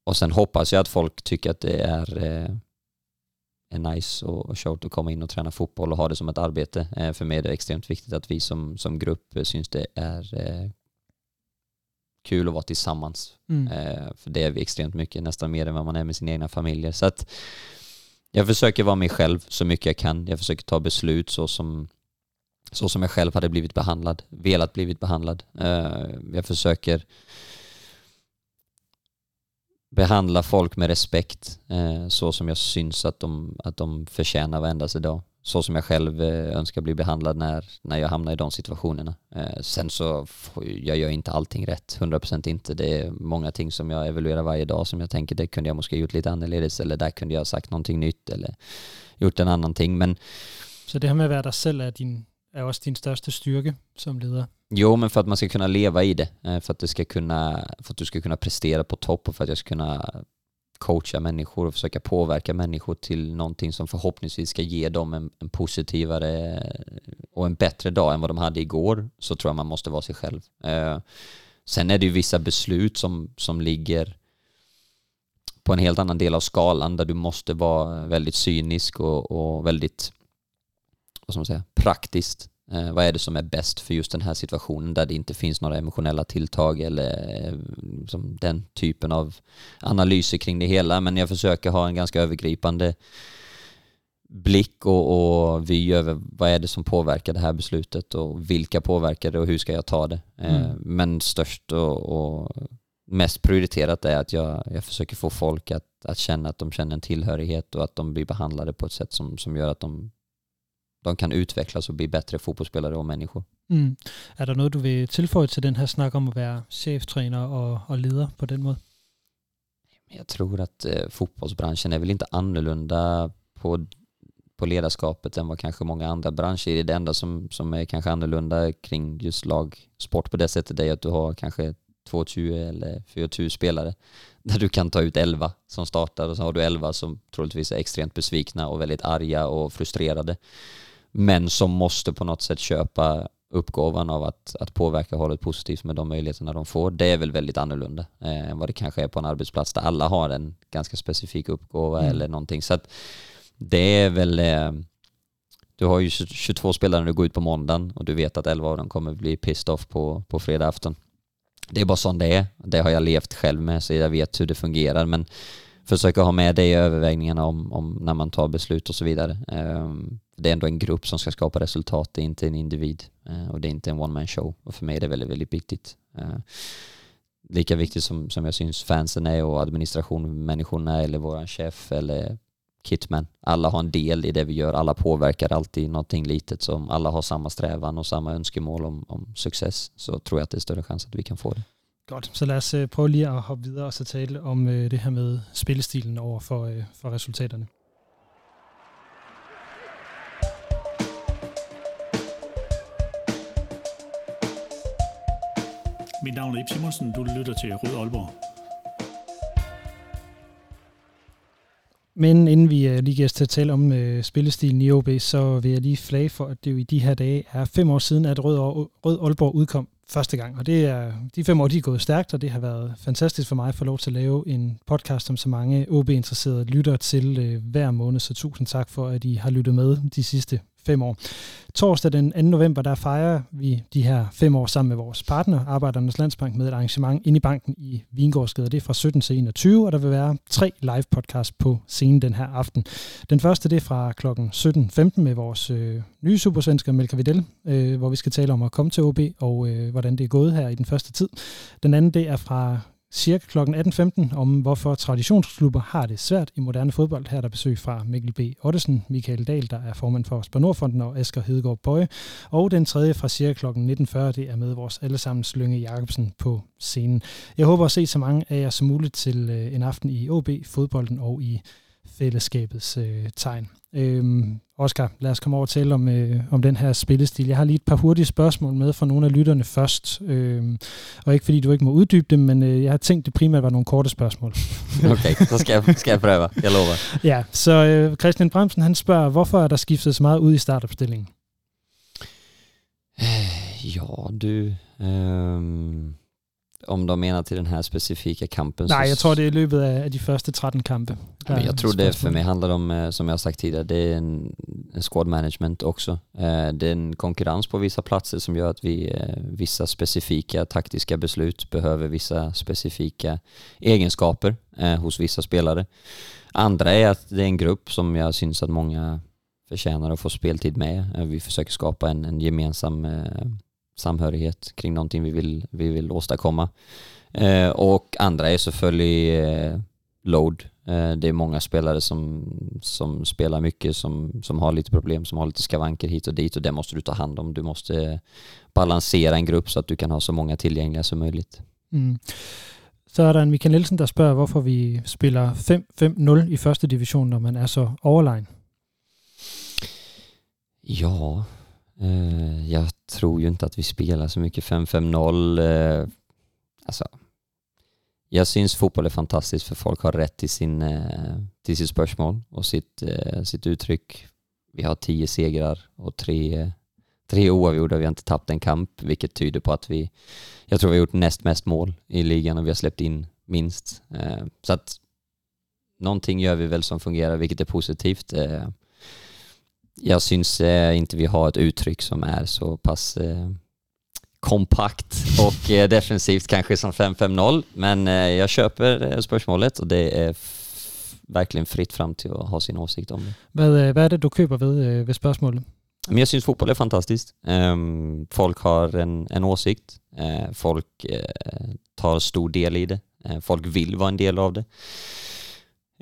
Och sen hoppas jag att folk tycker att det är, eh, är nice och short att komma in och träna fotboll och ha det som ett arbete. Eh, för mig är det extremt viktigt att vi som, som grupp syns det är eh, kul att vara tillsammans. Mm. Eh, för det är vi extremt mycket, nästan mer än vad man är med sina egna familjer. Så att jag försöker vara mig själv så mycket jag kan. Jag försöker ta beslut så som, så som jag själv hade blivit behandlad, velat blivit behandlad. Eh, jag försöker behandla folk med respekt eh, så som jag syns att de, att de förtjänar varenda dag. Så som jag själv eh, önskar bli behandlad när, när jag hamnar i de situationerna. Eh, sen så jag gör inte allting rätt, 100% inte. Det är många ting som jag evaluerar varje dag som jag tänker det kunde jag måske gjort lite annorledes eller där kunde jag ha sagt någonting nytt eller gjort en annan ting. Men, så det här med att vara dig själv är din är också din största styrka som ledare? Jo, men för att man ska kunna leva i det, eh, för att, det ska kunna, för att du ska kunna prestera på topp och för att jag ska kunna coacha människor och försöka påverka människor till någonting som förhoppningsvis ska ge dem en, en, positivare eh, och en bättre dag än vad de hade igår, så tror jag man måste vara sig själv. Eh, sen är det ju vissa beslut som, som ligger på en helt annan del av skalan där du måste vara väldigt cynisk och, och väldigt vad ska man säga, praktiskt. Eh, vad är det som är bäst för just den här situationen där det inte finns några emotionella tilltag eller eh, den typen av analyser kring det hela. Men jag försöker ha en ganska övergripande blick och, och vy över vad är det som påverkar det här beslutet och vilka påverkar det och hur ska jag ta det. Eh, mm. Men störst och, och, mest prioriterat är att jag, jag försöker få folk att, att känna att de känner en tillhörighet och att de blir behandlade på ett sätt som, som gör att de de kan utvecklas och bli bättre fotbollsspelare och människor. Mm. Är det något du vill tillföra till den här snack om att vara cheftränare och, och ledare på den måten? Jag tror att eh, fotbollsbranschen är väl inte annorlunda på, på ledarskapet än vad kanske många andra branscher är. Det enda som, som är kanske annorlunda kring just lagsport på det sättet är att du har kanske 220 eller 420 spelare [LAUGHS] där du kan ta ut 11 som startar och så har du 11 som troligtvis är extremt besvikna och väldigt arga och frustrerade men som måste på något sätt köpa uppgåvan av att, att påverka hållet positivt med de möjligheterna de får. Det är väl väldigt annorlunda eh, än vad det kanske är på en arbetsplats där alla har en ganska specifik uppgåva mm. eller någonting. Så att det är väl eh, du har ju 22 spelare när du går ut på måndagen och du vet att 11 av dem kommer bli pissed off på, på fredag afton. Det är bara sånt det är. Det har jag levt själv med så jag vet hur det fungerar men försöka ha med det i övervägningarna om, om när man tar beslut och så vidare. Um, det är ändå en grupp som ska skapa resultat, det är inte en individ uh, och det är inte en one man show och för mig är det väldigt, väldigt viktigt. Uh, lika viktigt som, som jag syns fansen är och administration, människorna eller våran chef eller kitman. Alla har en del i det vi gör, alla påverkar alltid någonting litet. Så om alla har samma strävan och samma önskemål om, om success så tror jag att det är större chans att vi kan få det. Godt, så lad os uh, prøve lige at hoppe videre og så tale om uh, det her med spillestilen over for, uh, for resultaterne. Mit navn er Ip Simonsen, du lytter til Rød Aalborg. Men inden vi uh, lige giver os til at tale om uh, spillestilen i OB, så vil jeg lige flage for, at det jo i de her dage er fem år siden, at Rød, Rød Aalborg udkom første gang. Og det er, de fem år de er gået stærkt, og det har været fantastisk for mig at få lov til at lave en podcast, som så mange OB-interesserede lytter til øh, hver måned. Så tusind tak for, at I har lyttet med de sidste fem år. Torsdag den 2. november, der fejrer vi de her fem år sammen med vores partner, Arbejdernes Landsbank, med et arrangement inde i banken i Vingårdsgade. Det er fra 17 til 21, og der vil være tre live podcast på scenen den her aften. Den første det er fra kl. 17.15 med vores øh, nye supersvensker Melker Videl, øh, hvor vi skal tale om at komme til OB og øh, hvordan det er gået her i den første tid. Den anden det er fra cirka kl. 18.15 om, hvorfor traditionsklubber har det svært i moderne fodbold. Her er der besøg fra Mikkel B. Ottesen, Michael Dahl, der er formand for Spanordfonden, og Asger Hedegaard Bøje. Og den tredje fra cirka kl. 19.40, det er med vores allesammens Lønge Jacobsen på scenen. Jeg håber at se så mange af jer som muligt til øh, en aften i OB, fodbolden og i fællesskabets øh, tegn. Øhm, Oscar, lad os komme over og tale om, øh, om den her spillestil. Jeg har lige et par hurtige spørgsmål med fra nogle af lytterne først. Øhm, og ikke fordi du ikke må uddybe dem, men øh, jeg har tænkt, det primært var nogle korte spørgsmål. [LAUGHS] okay, så skal jeg, skal jeg prøve. Jeg lover. [LAUGHS] ja, så øh, Christian Bremsen han spørger, hvorfor er der skiftet så meget ud i startopstillingen? Ja, du... Um om de menar till den här specifika kampen. Nej, jag tror det är i løbet av de första 13 kamper. Men jag tror det för mig handlar om, eh, som jag sagt tidigare, det är en, en squad management också. Eh, det är en konkurrens på vissa platser som gör att vi, eh, vissa specifika taktiska beslut behöver vissa specifika egenskaper hos vissa spelare. Andra är att det är en grupp som jag syns att många förtjänar att få speltid med. Vi försöker skapa en, en gemensam samhörighet kring någonting vi vill, vi vill åstadkomma. Eh, och andra är selvfølgelig eh, load. Eh, det är många spelare som, som spelar mycket, som, som har lite problem, som har lite skavanker hit och dit och det måste du ta hand om. Du måste balansera en grupp så att du kan ha så många tillgängliga som möjligt. Mm. En Michael Nielsen, der spørger, hvorfor vi spiller 5-5-0 i første division, når man er så overlegen. Ja, Eh, jag tror ju inte att vi spelar så mycket 5-5-0. Eh, alltså, jag syns fotboll är fantastiskt för folk har rätt till, sin, eh, till sitt spörsmål och sitt, sitt uttryck. Vi har tio segrar och tre, tre oavgjorda. Vi har inte tappat en kamp, vilket tyder på att vi, jag tror vi har gjort näst mest mål i ligan och vi har släppt in minst. så att någonting gör vi väl som fungerar, vilket är positivt jag syns eh, inte vi har ett uttryck som är så pass eh, kompakt och eh, defensivt kanske som 5-5-0, men eh, jag köper eh, spörsmålet och det är verkligen fritt fram till att ha sin åsikt om det. Vad, eh, vad är det du köper vid, vid spörsmålet? Men jag syns fotboll är fantastiskt. Um, folk har en, en åsikt, folk tar stor del i det, folk vill vara en del av det.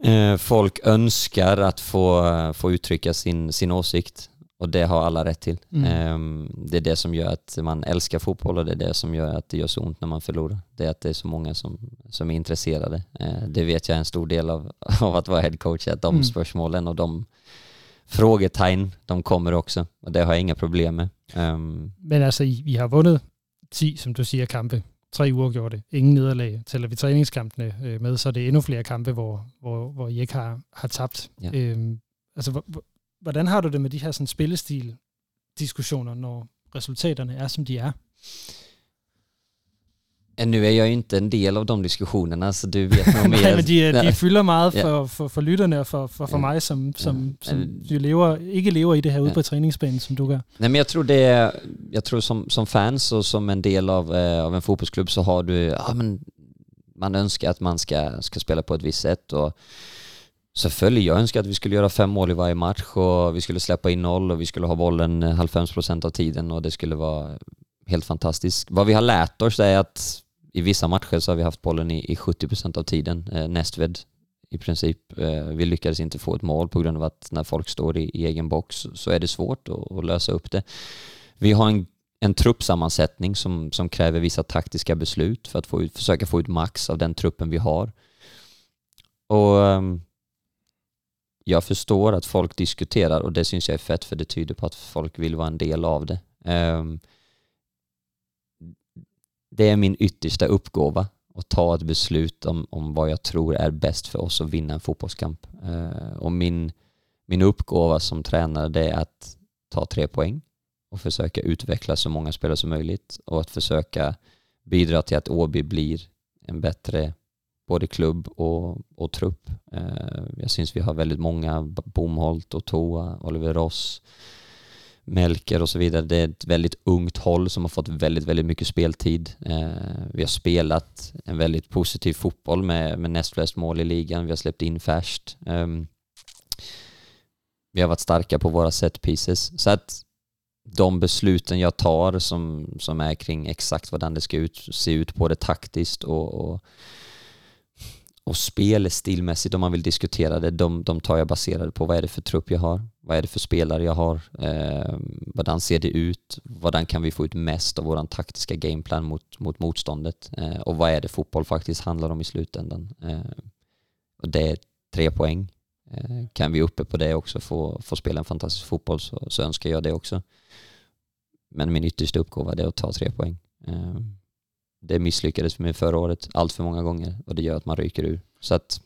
Eh, folk önskar att få, få uttrycka sin, sin åsikt och det har alla rätt till. Mm. Ehm, det är det som gör att man älskar fotboll och det är det som gör att det gör så ont när man förlorar. Det är att det är så många som, som är intresserade. Eh, det vet jag är en stor del av, [LAUGHS] av att vara headcoach, att de mm. spörsmålen och de frågetecken, de kommer också och det har jag inga problem med. Um, Men alltså, vi har vunnit 10, som du säger, kampe tre uger gjorde det. Ingen nederlag. Tæller vi træningskampene øh, med, så er det endnu flere kampe, hvor, hvor, hvor I ikke har, har tabt. Ja. Øhm, altså, hvordan har du det med de her sådan, spillestil-diskussioner, når resultaterne er, som de er? Nu är jag ju inte en del av de diskussionerna så du vet nog [LAUGHS] mer. Nej, men de, de fylder meget for, for, for lytterne og for, for, for mig, som, som, som jo lever, ikke lever i det här ude ja. på träningsbanan som du gör. Nej, men jag tror det jag tror som, som fans och som en del av, eh, av en fotbollsklubb så har du, ja men man önskar att man ska, ska spela på ett visst sätt och Selvfølgelig, jag önskar att vi skulle göra fem mål i varje match och vi skulle släppa in noll och vi skulle ha bollen halvfems procent av tiden och det skulle vara helt fantastiskt. Vad vi har lärt oss är att i vissa matcher så har vi haft bollen i, i 70% av tiden. Eh, Nästved i princip. Eh, vi lyckades inte få ett mål på grund av att när folk står i, i egen box så är det svårt att, att lösa upp det. Vi har en, en truppsammansättning som, som kräver vissa taktiska beslut för att få ut, försöka få ut max av den truppen vi har. Och um, jag förstår att folk diskuterar och det syns jag är fett för det tyder på att folk vill vara en del av det. Um, det är min yttersta uppgåva att ta ett beslut om, om vad jag tror är bäst för oss att vinna en fotbollskamp. Eh, och min, min uppgåva som tränare det är att ta tre poäng och försöka utveckla så många spelare som möjligt och att försöka bidra till att Åby blir en bättre både klubb och, och trupp. Eh, jag syns vi har väldigt många, Bomholt och Toa, Oliver Ross, Melker och så vidare. Det är ett väldigt ungt håll som har fått väldigt, väldigt mycket speltid. Eh, vi har spelat en väldigt positiv fotboll med, med näst flest mål i ligan. Vi har släppt in färskt. Ehm, vi har varit starka på våra set pieces. Så att de besluten jag tar som, som är kring exakt vad det ska ut, se ut både taktiskt och, och och spel stilmässigt om man vill diskutera det, de, de tar jag baserade på vad är det för trupp jag har, vad är det för spelare jag har, eh, hvordan ser det ut, hvordan kan vi få ut mest av våran taktiska gameplan mot, mot motståndet eh, och vad är det fotboll faktiskt handlar om i slutändan. Eh, och det är tre poäng. Eh, kan vi uppe på det också få, få spela en fantastisk fotboll så, så önskar jag det också. Men min yttersta uppgåva är att ta tre poäng. Ehm, det misslyckades med förra året allt för många gånger och det gör att man ryker ur. Så att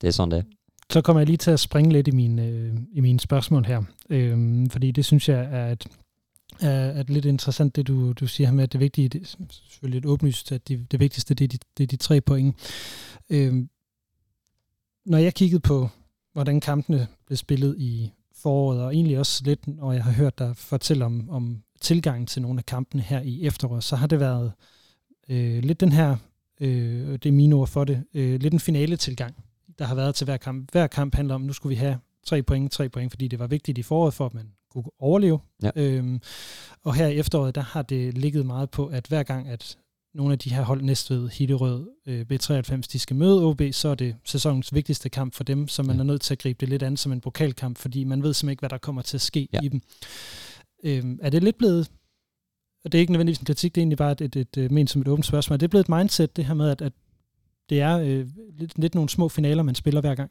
det är som det Så kommer jag lige til at springe lidt i mine, øh, i mine spørgsmål her, øhm, fordi det synes jeg er et, er et lidt interessant, det du, du siger her med, at det vigtige, det er selvfølgelig et at det, det vigtigste, det er de, det er de tre point. Øhm, når jeg kiggede på, hvordan kampene blev spillet i foråret, og egentlig også lidt, når jeg har hørt dig fortælle om, om tilgangen til nogle af kampene her i efteråret, så har det været øh, lidt den her, øh, det er mine ord for det, øh, lidt en finale-tilgang, der har været til hver kamp. Hver kamp handler om, nu skulle vi have tre point, tre point, fordi det var vigtigt i foråret for, at man kunne overleve. Ja. Øhm, og her i efteråret, der har det ligget meget på, at hver gang, at nogle af de her hold Næstved, Hitterød, øh, B93, de skal møde OB, så er det sæsonens vigtigste kamp for dem, så man Ja. er nødt til at gribe det lidt an som en pokalkamp, fordi man ved simpelthen ikke, hvad der kommer til at ske Ja. i dem. Øhm, er det lidt blevet, og det er ikke nødvendigvis en kritik, det er egentlig bare et, et, et, et ment som et åbent spørgsmål, er det blevet et mindset, det her med, at, at det er øh, lidt, lidt nogle små finaler, man spiller hver gang?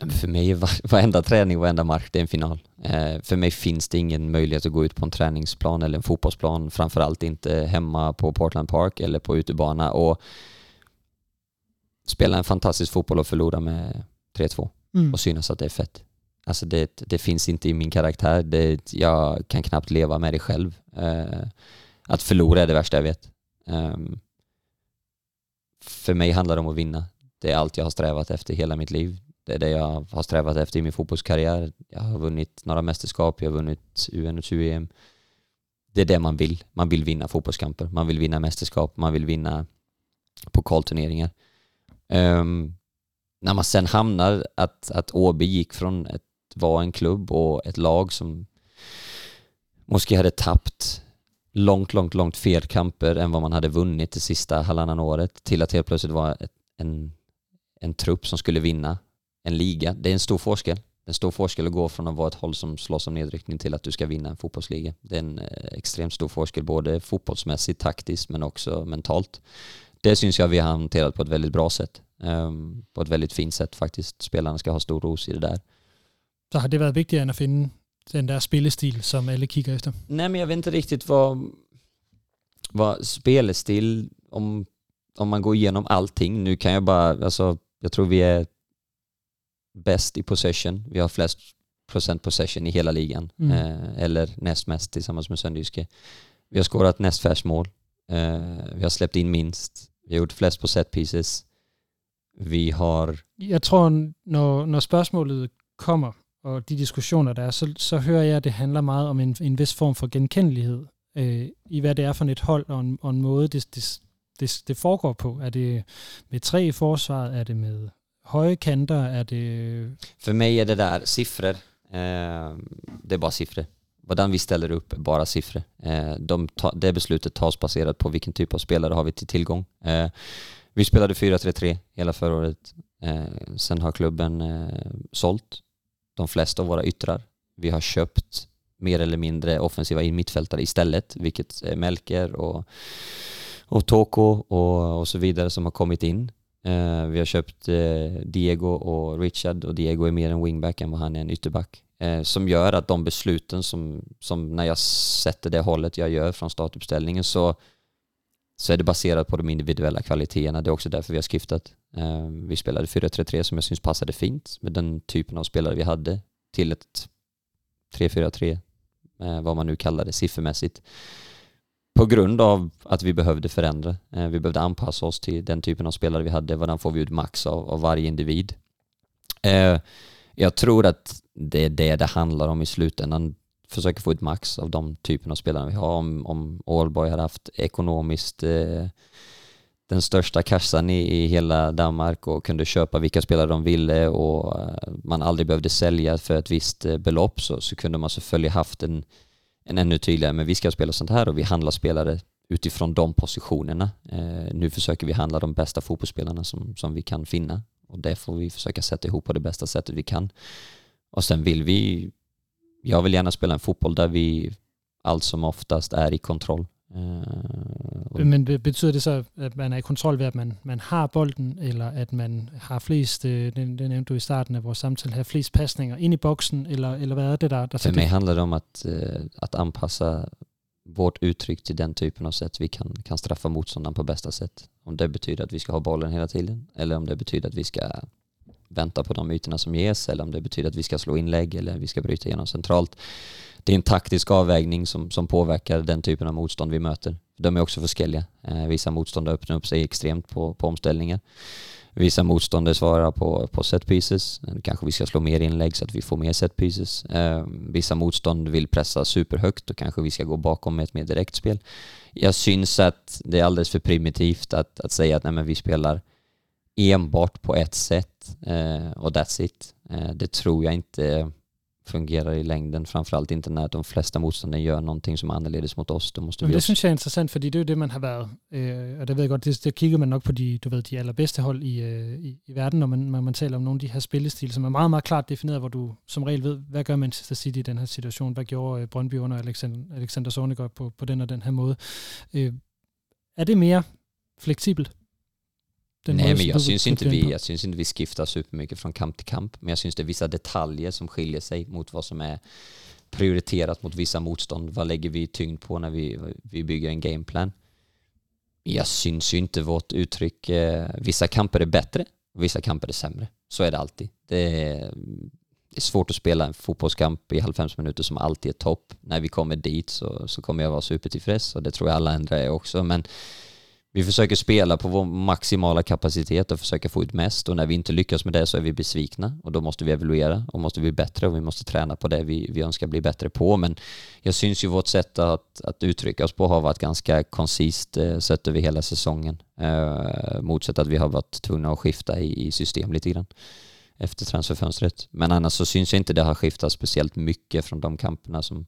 Men För mig är var- varenda träning, varenda match, det är en final. Eh, för mig finns det ingen möjlighet att gå ut på en träningsplan eller en fotbollsplan, framförallt inte hemma på Portland Park eller på utebana och spela en fantastisk fotboll och förlora med 3-2 Mm. och synas att det är fett. Alltså det, det finns inte i min karaktär, det, jag kan knappt leva med det själv. Eh, att förlora är det värsta jag vet. Eh, för mig handlar det om att vinna. Det är allt jag har strävat efter hela mitt liv. Det är det jag har strävat efter i min fotbollskarriär. Jag har vunnit några mästerskap, jag har vunnit UN och 20-EM. Det är det man vill. Man vill vinna fotbollskamper, man vill vinna mästerskap, man vill vinna pokalturneringar. Um, när man sen hamnar att, att Åby gick från ett vara en klubb och ett lag som Moskva hade tappat långt, långt, långt fler kamper än vad man hade vunnit det sista halvannan året till att helt plötsligt vara en, en trupp som skulle vinna en liga. Det är en stor forskel. Det är en stor forskel att gå från att vara ett håll som slåss om nedryckning till att du ska vinna en fotbollsliga. Det är en eh, extremt stor forskel både fotbollsmässigt, taktiskt men också mentalt. Det syns jag vi har hanterat på ett väldigt bra sätt. Ehm, på ett väldigt fint sätt faktiskt. Spelarna ska ha stor ros i det där. Så har det været vigtigere end at finde den der spillestil, som alle kigger efter? Nej, men jag vet inte riktigt vad, vad spelstil, om, om man går igenom allting. Nu kan jag bara, alltså, jag tror vi är bäst i possession. Vi har flest procent possession i hela ligan. Mm. Eh, eller näst mest tillsammans med Sönderjyske. Vi har skårat näst färst mål. Eh, vi har släppt in minst. Vi har gjort flest på set pieces. Vi har... Jeg tror, når, når spørgsmålet kommer, og de diskussioner, der er, så, så hører jeg, at det handler meget om en, en vis form for genkendelighed øh, i, hvad det er for et hold og en, og en måde, det, det, det, det foregår på. Er det med tre i forsvaret? Er det med høje kanter? Er det... För mig är det där siffror. Eh, det är bara siffror. Hvordan vi ställer upp är bara siffror. Eh, de ta, det beslutet tas baserat på vilken typ av spelare har vi till tillgång. Eh, vi spelade 4-3-3 hela förra året. Eh, sen har klubben eh, sålt de flesta av våra yttrar. Vi har köpt mer eller mindre offensiva mittfältare istället, vilket är Melker och, och Toko och, och så vidare som har kommit in. Eh, vi har köpt eh, Diego och Richard och Diego är mer en wingback än vad han är en ytterback. Eh, som gör att de besluten som, som när jag sätter det hållet jag gör från startuppställningen så, så är det baserat på de individuella kvaliteterna. Det är också därför vi har skiftat. Ehm, vi spelade 4-3-3 som jag syns passade fint med den typen av spelare vi hade till ett 3-4-3, eh, vad man nu kallar det siffermässigt på grund av att vi behövde förändra. Eh, vi behövde anpassa oss till den typen av spelare vi hade. Vad får vi ut max av, av varje individ? Eh, jag tror att det är det det handlar om i slutändan. Försöka få ut max av de typerna av spelare vi har. Om, om Allboy hade haft ekonomiskt eh, den största kassan i, i hela Danmark och kunde köpa vilka spelare de ville och eh, man aldrig behövde sälja för ett visst eh, belopp så, så kunde man så haft en en ännu tydligare, men vi ska spela sånt här och vi handlar spelare utifrån de positionerna. Eh, nu försöker vi handla de bästa fotbollsspelarna som, som vi kan finna och det får vi försöka sätta ihop på det bästa sättet vi kan. Och sen vill vi, jag vill gärna spela en fotboll där vi allt som oftast är i kontroll. Uh, Men betyder det så, at man er i kontrol ved, at man, man har bolden, eller at man har flest, det, det nævnte du i starten af vores samtale, har flest passninger ind i boksen, eller, eller hvad er det der För mig handlar det om att, uh, att anpassa vårt uttryck till den typen av sätt vi kan, kan straffa motståndaren på bästa sätt. Om det betyder att vi ska ha bollen hela tiden, eller om det betyder att vi ska vänta på de ytorna som ges, eller om det betyder att vi ska slå inlägg, eller vi ska bryta igenom centralt det är en taktisk avvägning som, som påverkar den typen av motstånd vi möter. De är också förskelliga. Eh, vissa motståndare öppnar upp sig extremt på, på omställningar. Vissa motståndare svarar på, på set pieces. Kanske vi ska slå mer inlägg så att vi får mer set pieces. Eh, vissa motstånd vill pressa superhögt och kanske vi ska gå bakom med ett mer direkt spel. Jag syns att det är alldeles för primitivt att, att säga att nej, men vi spelar enbart på ett sätt eh, och that's it. Eh, det tror jag inte fungerar i längden, framförallt inte när de flesta motståndare gör någonting som är annorledes mot oss. Då måste vi det også... synes jeg er interessant, fordi det er jo det, man har været, øh, og det ved jeg godt, det, det kigger man nok på de, du ved, de allerbedste hold i, øh, i, i verden, når man, når man taler om nogle af de her spillestil, som er meget, meget klart defineret, hvor du som regel ved, hvad gør Manchester City i den her situation, hvad gjorde øh, Brøndby under Alexander, Alexander Zorniger på, på den og den her måde. Er det mere fleksibelt? Nej, men jag syns, inte vi, jag syns inte vi skiftar supermycket från kamp till kamp, men jag syns det är vissa detaljer som skiljer sig mot vad som är prioriterat mot vissa motstånd. Vad lägger vi tyngd på när vi, vi bygger en gameplan? Jag syns ju inte vårt uttryck. Eh, vissa kamper är bättre, och vissa kamper är sämre. Så är det alltid. Det är, det är svårt att spela en fotbollskamp i halvfems minuter som alltid är topp. När vi kommer dit så, så kommer jag vara supertillfreds och det tror jag alla andra är också. Men vi försöker spela på vår maximala kapacitet och försöka få ut mest och när vi inte lyckas med det så är vi besvikna och då måste vi evaluera och måste bli bättre och vi måste träna på det vi, vi önskar bli bättre på. Men jag syns ju vårt sätt att, att uttrycka oss på har varit ganska koncist eh, sett över hela säsongen. Eh, motsatt att vi har varit tvungna att skifta i, i system lite grann efter transferfönstret. Men annars så syns jag inte det har skiftat speciellt mycket från de kamperna som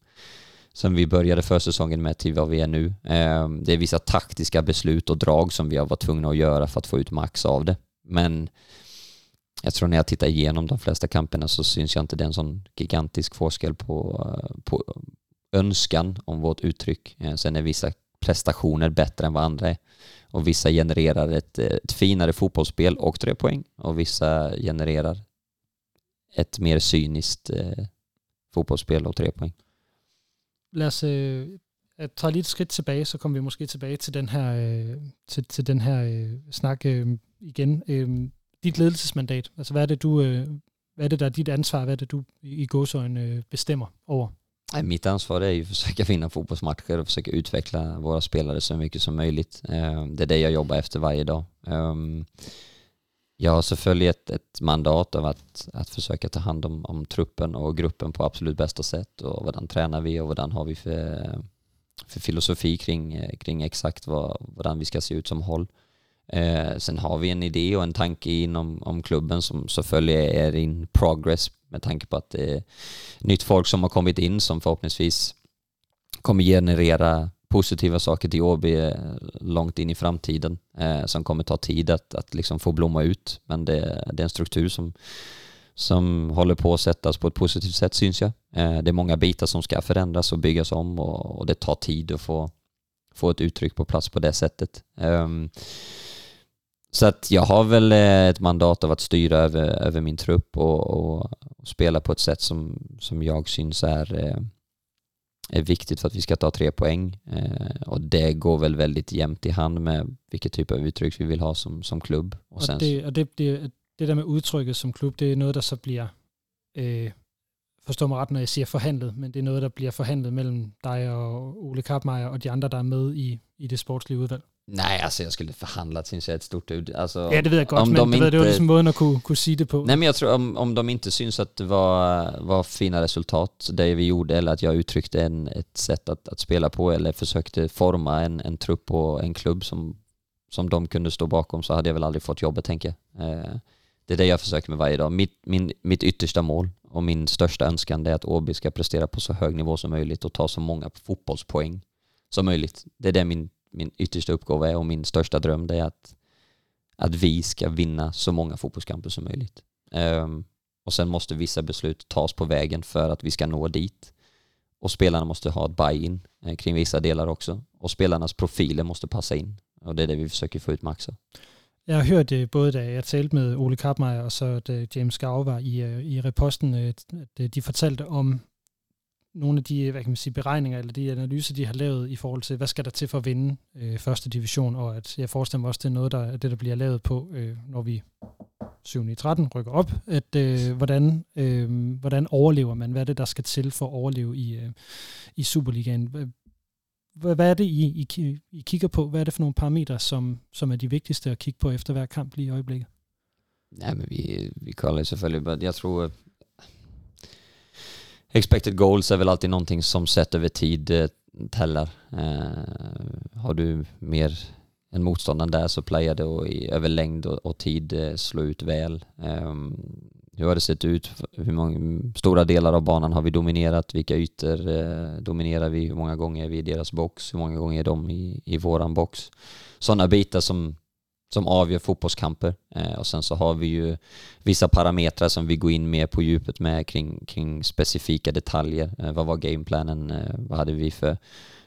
som vi började försäsongen med till vad vi är nu. Ehm, det är vissa taktiska beslut och drag som vi har varit tvungna att göra för att få ut max av det. Men jag tror när jag tittar igenom de flesta kamperna så syns jag inte det är en sån gigantisk forskel på, på önskan om vårt uttryck. Ehm, sen är vissa prestationer bättre än vad andra är. Och vissa genererar ett, ett finare fotbollsspel och tre poäng. Och vissa genererar ett mer cyniskt eh, fotbollsspel och tre poäng lad os øh, tage lidt skridt tilbage, så kommer vi måske tilbage til den her, øh, til, til den her øh, snak øh, igen. Øh, dit ledelsesmandat, altså hvad er det, du, øh, hvad er det, der er dit ansvar, hvad er det, du i gåsøjne øh, bestemmer over? Nej, mitt ansvar är ju att försöka vinna fotbollsmatcher och försöka utveckla våra spelare så mycket som möjligt. Øh, det är det jag jobbar efter varje dag. Øh, Ja, jag har ett, ett mandat av att, att försöka ta hand om, om truppen och gruppen på absolut bästa sätt och vad den tränar vi och vad den har vi för, för filosofi kring, kring exakt vad, den vi ska se ut som håll. Eh, sen har vi en idé och en tanke inom om klubben som följer är in progress med tanke på att det är nytt folk som har kommit in som förhoppningsvis kommer generera positiva saker till Åby eh, långt in i framtiden eh, som kommer ta tid att, att liksom få blomma ut. Men det, det är en struktur som, som håller på att sättas på ett positivt sätt syns jag. Eh, det är många bitar som ska förändras och byggas om och, och det tar tid att få, få ett uttryck på plats på det sättet. Eh, så att jag har väl eh, ett mandat av att styra över, över min trupp och, och, och spela på ett sätt som, som jag syns är, eh, är viktigt för att vi ska ta tre poäng. Eh, och det går väl väldigt jämnt i hand med vilket typ av uttryck vi vill ha som, som klubb. Och, och, det, och det, det, det där med uttrycket som klubb, det är något som blir eh, forstå mig ret, når jeg siger forhandlet, men det er noget, der bliver forhandlet mellem dig og Ole Kappmeier og de andre, der er med i, i det sportslige udvalg. Nej, alltså jag skulle förhandlat syns jag ett stort ut. Alltså, ja, det vet jag godt, om men de det, inte, det var liksom måden att kunne, kunne sige det på. Nej, men jag tror om, om de inte syns att det var, var fina resultat, det vi gjorde, eller att jag uttryckte en, ett sätt att, att spela på, eller försökte forma en, en trupp och en klubb som, som de kunde stå bakom, så hade jag väl aldrig fått jobbet, tänker jag. Eh, det är det jag försöker med varje dag. Mitt, min, mitt yttersta mål och min största önskan är att Åby ska prestera på så hög nivå som möjligt och ta så många fotbollspoäng som möjligt. Det är det min, min yttersta uppgåva är och min största dröm det är att, att vi ska vinna så många fotbollskamper som möjligt. Um, och sen måste vissa beslut tas på vägen för att vi ska nå dit. Och spelarna måste ha ett buy-in eh, kring vissa delar också. Och spelarnas profiler måste passa in. Och det är det vi försöker få ut max av. Jag har det både da jeg talte med Ole Kappmeier og så da eh, James Gau i, eh, i reposten, at de fortalte om nogle af de hvad kan man sige, beregninger eller de analyser, de har lavet i forhold til, hvad skal der til for at vinde øh, første division, og at jeg forestiller mig også, det er noget, der det, der bliver lavet på, øh, når vi 7. i 13 rykker op, at øh, hvordan, øh, hvordan overlever man, hvad er det, der skal til for at overleve i, øh, i Superligaen? hvad er det, I, I, I kigger på? Hvad er det for nogle parametre, som, som er de vigtigste at kigge på efter hver kamp lige i øjeblikket? Nej, men vi, vi kollar selvfølgelig, men jag tror expected goals är väl alltid någonting som sett över tid eh. Eh, har du mer än motståndaren där så playar det och i, över längd och, och tid eh, slå ut väl. Ehm, hur har det sett ut? Hur många stora delar av banan har vi dominerat? Vilka ytor eh, dominerar vi? Hur många gånger är vi i deras box? Hur många gånger är de i, i våran box? Sådana bitar som, som avgör fotbollskamper. Eh, och sen så har vi ju vissa parametrar som vi går in mer på djupet med kring, kring specifika detaljer. Eh, vad var gameplanen? Eh, vad hade vi för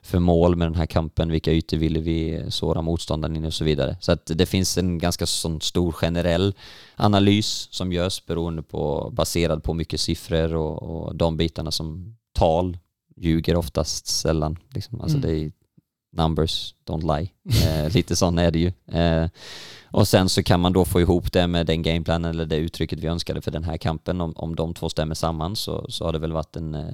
för mål med den här kampen, vilka ytor ville vi såra motståndaren in och så vidare. Så att det finns en ganska sån stor generell analys som görs beroende på, baserad på mycket siffror och, och de bitarna som tal ljuger oftast sällan. Liksom. Alltså mm. det är numbers don't lie. Eh, lite sån är det ju. Eh, och sen så kan man då få ihop det med den gameplanen eller det uttrycket vi önskade för den här kampen. Om, om de två stämmer samman så, så har det väl varit en eh,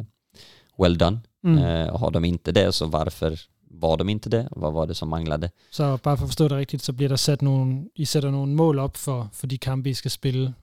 well done. Mm. Eh, har de inte det så varför var de inte det? Vad var det som manglade? Så bara för att förstå det riktigt så blir det sat nogle, I sätter nogle mål upp för, för de kampe, I ska spela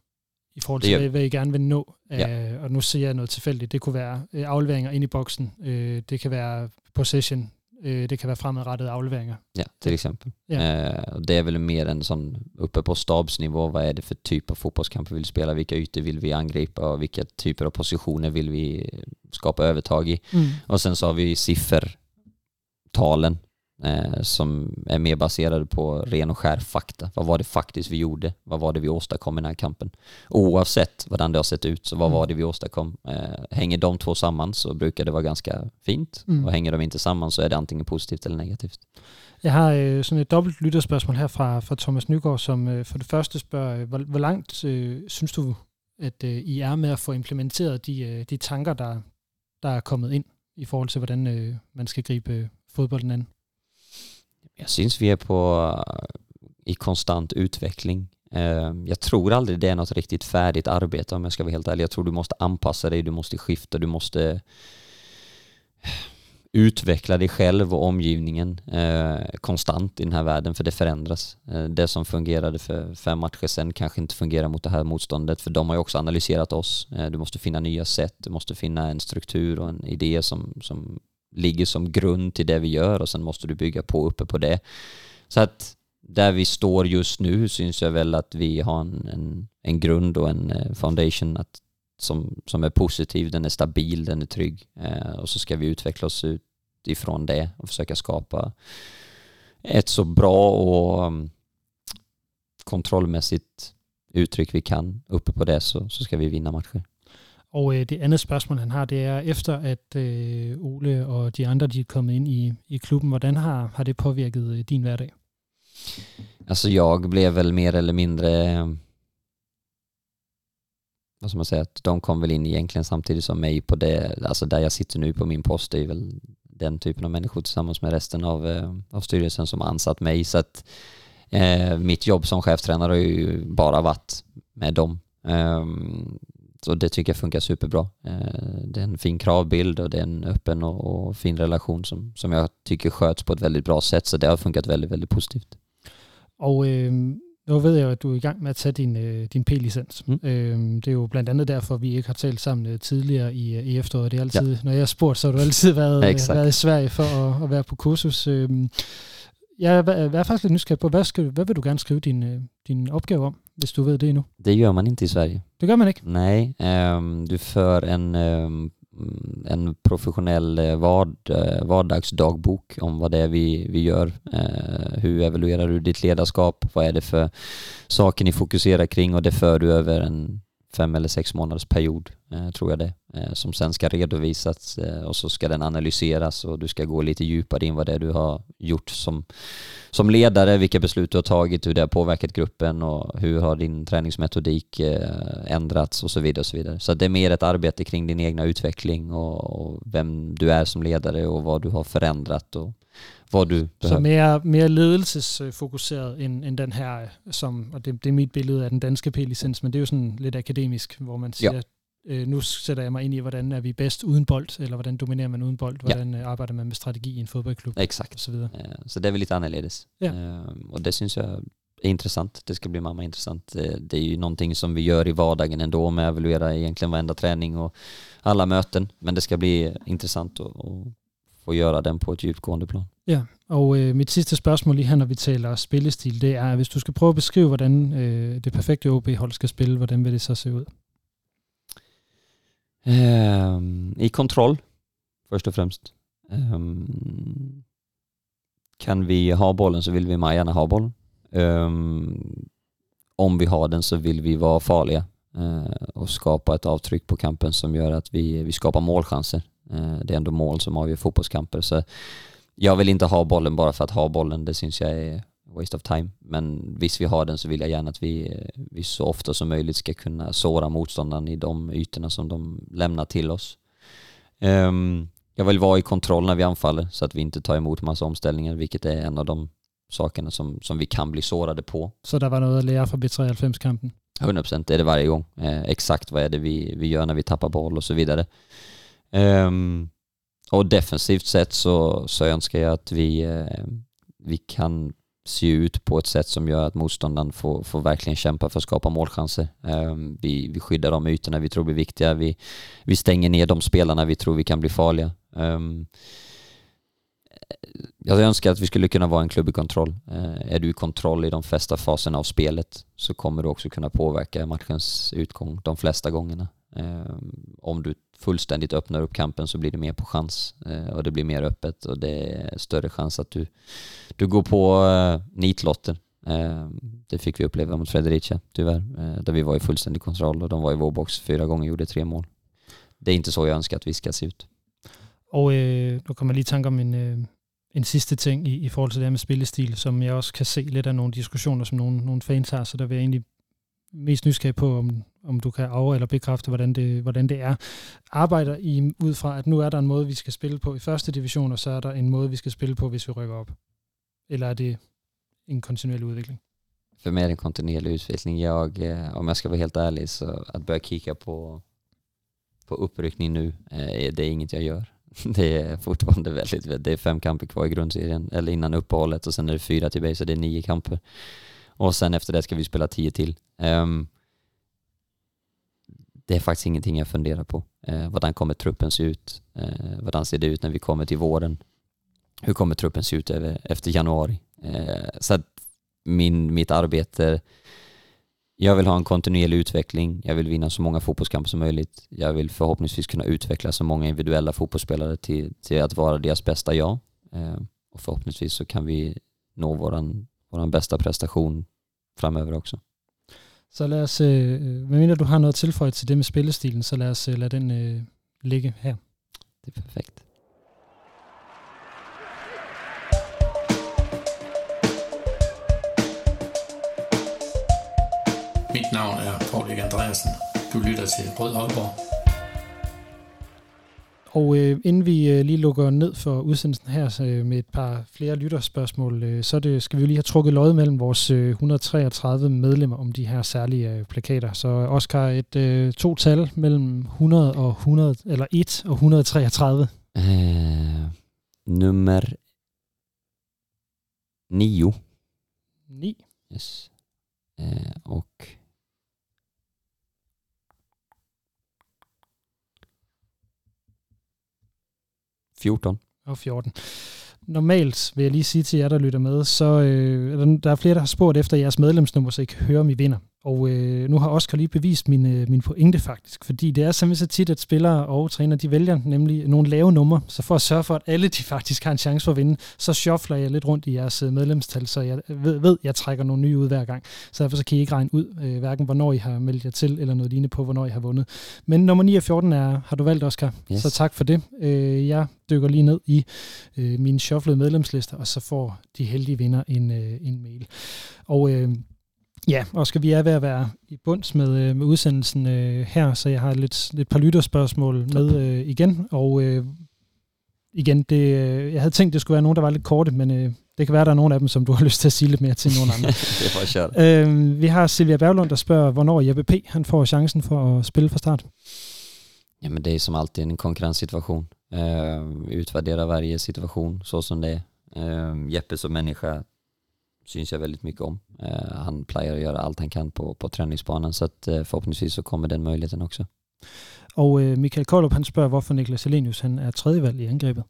i forhold til, hvad I gerne vil nå. Ja. Uh, og nu ser jeg noget tilfældigt. Det kunne være uh, afleveringer ind i boksen. Uh, det kan være possession Eh, det kan vara fremadrettade avleveringar. Ja, till exempel. Ja. Eh, det är väl mer en sån, uppe på stabsnivå, vad är det för typ av fotbollskamp vi vill spela, vilka ytor vill vi angripa och vilka typer av positioner vill vi skapa övertag i. Mm. Och sen så har vi siffertalen eh, som är mer baserade på ren och skär fakta. Vad var det faktiskt vi gjorde? Vad var det vi åstadkom i den här kampen? Oavsett hvordan det har sett ut, så vad var det vi åstadkom? Eh, hänger de två samman så brukar det vara ganska fint mm. och hänger de inte samman så är det antingen positivt eller negativt. Jeg har øh, sådan et dobbelt lytterspørgsmål her fra, fra Thomas Nygaard, som øh, for det første spørger, hvor, hvor langt øh, synes du, at øh, I er med at få implementeret de, øh, de tanker, der, der er kommet ind i forhold til, hvordan øh, man skal gribe øh, fodbolden an? Jag syns vi är på, i konstant utveckling. Ehm, jag tror aldrig det är något riktigt färdigt arbete om jag ska vara helt ärlig. Jag tror du måste anpassa dig, du måste skifta, du måste eh, utveckla dig själv och omgivningen eh, konstant i den här världen för det förändras. Eh, det som fungerade för fem matcher sedan kanske inte fungerar mot det här motståndet för de har ju också analyserat oss. Eh, du måste finna nya sätt, du måste finna en struktur och en idé som, som ligger som grund till det vi gör och sen måste du bygga på uppe på det. Så att där vi står just nu syns jag väl att vi har en, en, en grund och en eh, foundation att, som, som är positiv, den är stabil, den är trygg eh, och så ska vi utveckla oss utifrån det och försöka skapa ett så bra och mm, kontrollmässigt uttryck vi kan uppe på det så, så ska vi vinna matcher. Og øh, det andet spørgsmål, han har, det er efter, at øh, Ole og de andre de er kommet ind i, i klubben, hvordan har, har det påvirket øh, din hverdag? Alltså jag blev väl mer eller mindre, eh, vad ska man säga, att de kom väl in egentligen samtidigt som mig på det, alltså där jag sitter nu på min post, det är väl den typen av människor tillsammans med resten av, eh, av styrelsen som ansatt mig. Så att eh, mitt jobb som cheftränare har ju bara varit med dem. Um, så det tycker jag funkar superbra. Eh, det är en fin kravbild och det är en öppen och, och, fin relation som, som jag tycker sköts på ett väldigt bra sätt. Så det har funkat väldigt, väldigt positivt. Och øh, nu ved jeg jo, at du er i gang med at tage din, øh, din P-licens. Mm. Øh, det er jo blandt andet derfor, vi ikke har talt sammen øh, tidligere i, øh, i efteråret. Det er altid, ja. når jeg har spurgt, så har du altid været, [LAUGHS] ja, været i Sverige for at, at være på kursus. Øh, jeg er, jeg er faktisk lidt nysgerrig på, hvad, skal, hvad vil du gerne skrive din, din opgave om, hvis du ved det nu? Det gör man inte i Sverige. Det gör Henrik. Nej, um, du för en, um, en professionell eh, vard, eh, vardagsdagbok om vad det är vi, vi gör. Uh, hur evaluerar du ditt ledarskap? Vad är det för saker ni fokuserar kring? Och det för du över en fem eller sex månaders period, uh, tror jag det, som sen ska redovisas eh, och så ska den analyseras och du ska gå lite djupare in vad det är du har gjort som, som ledare, vilka beslut du har tagit, hur det har påverkat gruppen och hur har din träningsmetodik ändrats och så vidare. Och så vidare. Så det är mer ett arbete kring din egna utveckling och, och vem du är som ledare och vad du har förändrat och hvor du Så mere, mere ledelsesfokuseret end, end den her, som, og det, det er mit billede af den danske P-licens, men det er jo sådan lidt akademisk, hvor man siger, ja. Øh, nu sætter jeg mig ind i, hvordan er vi bedst uden bold, eller hvordan dominerer man uden bold, hvordan ja. Øh, arbejder man med strategi i en fodboldklub, Exakt. och så vidare. Ja, så det är väl lite annorledes. Ja. Uh, och det syns jag är intressant. Det ska bli mamma intressant. Det är ju någonting som vi gör i vardagen ändå med att evaluera egentligen varenda träning och alla möten. Men det ska bli intressant att få göra den på ett djupgående plan. Ja, og øh, mit sidste spørgsmål lige her, når vi taler spillestil, det er, hvis du skal prøve at beskrive, hvordan øh, det perfekte OB-hold skal spille, hvordan vil det så se ud? Um, I kontroll, först och främst. Um, kan vi ha bollen så vill vi gärna ha bollen. Um, om vi har den så vill vi vara farliga uh, och skapa ett avtryck på kampen som gör att vi, vi skapar målchanser. Uh, det är ändå mål som avgör fotbollskamper. Så jag vill inte ha bollen bara för att ha bollen, det syns jag är waste of time. Men visst vi har den så vill jag gärna att vi, vi så ofta som möjligt ska kunna såra motståndaren i de ytorna som de lämnar till oss. Um, jag vill vara i kontroll när vi anfaller så att vi inte tar emot massa omställningar, vilket är en av de sakerna som, som vi kan bli sårade på. Så det var något att lära för B93-kampen? 100% är det varje gång. Eh, exakt vad är det vi, vi gör när vi tappar boll och så vidare. Um, och defensivt sett så, så önskar jag att vi, eh, vi kan se ut på ett sätt som gör att motståndaren får, får verkligen kämpa för att skapa målchanser. Eh, vi, vi skyddar de ytorna vi tror blir viktiga. Vi, vi stänger ner de spelarna vi tror vi kan bli farliga. Eh, jag önskar att vi skulle kunna vara en klubb i kontroll. Eh, är du i kontroll i de flesta faserna av spelet så kommer du också kunna påverka matchens utgång de flesta gångerna. Ehm, om du fullständigt öppnar upp kampen så blir det mer på chans eh, och det blir mer öppet och det är större chans att du, du går på eh, nitlotten. nitlotter. Det fick vi uppleva mot Fredericia tyvärr, eh, där vi var i fullständig kontroll och de var i vår box fyra gånger och gjorde tre mål. Det är inte så jag önskar att vi ska se ut. Och eh, då kommer lige tanke om en, en sista ting i, i forhold til det her med spillestil, som jeg også kan se lidt af nogle diskussioner, som nogle, nogle fans har, så der vil jeg egentlig mest nysgerrig på, om, om du kan af- eller bekræfte, hvordan det, hvordan det er. Arbejder I ud fra, at nu er der en måde, vi skal spille på i første division, og så er der en måde, vi skal spille på, hvis vi rykker op? Eller är det en kontinuerlig utveckling? För mig är det en kontinuerlig utveckling. Jag, eh, om jag ska vara helt ärlig, så att börja kika på, på uppryckning nu, eh, det är inget jag gör. [LAUGHS] Det är fortfarande väldigt, det är fem kamper kvar i grundserien, eller innan uppehållet och sen är det fyra till så det är nio kamper. Och sen efter det ska vi spela tio till. Um, det är faktiskt ingenting jag funderar på. Eh, hvordan kommer truppen se ut? Eh, hvordan ser det ut när vi kommer till våren? Hur kommer truppen se ut över, efter januari? Eh, så att min, mitt arbete jag vill ha en kontinuerlig utveckling, jag vill vinna så många fotbollskamper som möjligt. Jag vill förhoppningsvis kunna utveckla så många individuella fotbollsspelare till, till att vara deras bästa jag. Eh, och förhoppningsvis så kan vi nå våran, våran bästa prestation framöver också. Så lad os, øh, medmindre du har noget tilføjet til det med spillestilen, så lad os øh, lade den øh, ligge her. Det är perfekt. Mit navn er Paul Andreasen. Du lytter til Rød Aalborg. Og øh, inden vi øh, lige lukker ned for udsendelsen her øh, med et par flere lytterspørgsmål, øh, så det, skal vi jo lige have trukket løjet mellem vores øh, 133 medlemmer om de her særlige øh, plakater. Så Oscar, et øh, to tal mellem 100 og 100, eller 1 og 133. Eh, nummer nio. 9. Yes. Eh, och fjorton. og 14. Normalt vil jeg lige sige til jer, der lytter med, så øh, der er flere, der har spurgt efter jeres medlemsnummer, så I kan høre, om I vinder. Og øh, nu har Oscar lige bevist min, øh, min pointe faktisk, fordi det er simpelthen så tit, at spillere og træner, de vælger nemlig nogle lave numre, så for at sørge for, at alle de [LAUGHS] faktisk har en chance for at vinde, så shuffler jeg lidt rundt i jeres øh, medlemstal, så jeg ved, ved, jeg trækker nogle nye ud hver gang. Så derfor så kan I ikke regne ud, øh, hverken hvornår I har meldt jer til, eller noget lignende på, hvornår I har vundet. Men nummer 9 og 14 er, har du valgt, Oscar. Yes. Så tak for det. Øh, jeg dykker lige ned i øh, mine shufflede medlemslister, og så får de heldige vinder en, øh, en mail. Og øh, ja, Oscar, vi er ved at være i bunds med, øh, med udsendelsen øh, her, så jeg har lidt, lidt par lytterspørgsmål med øh, igen, og øh, igen, det, øh, jeg havde tænkt, det skulle være nogen, der var lidt korte, men øh, det kan være, der er nogle af dem, som du har [LAUGHS] lyst til at sige lidt mere til nogle andre. [LAUGHS] det er bare kör. øh, vi har Silvia Berglund, der spørger, hvornår Jeppe P. han får chancen for at spille fra start. Ja, men det är som alltid en konkurrenssituation. Vi utvärderar varje situation så som det är. Eh, Jeppe som människa syns jag väldigt mycket om. Eh, han plejer att göra allt han kan på, på träningsbanan så att eh, förhoppningsvis så kommer den möjligheten också. Og øh, Michael Koldrup, han spørger, hvorfor Niklas Elenius han er tredjevalg i angrebet.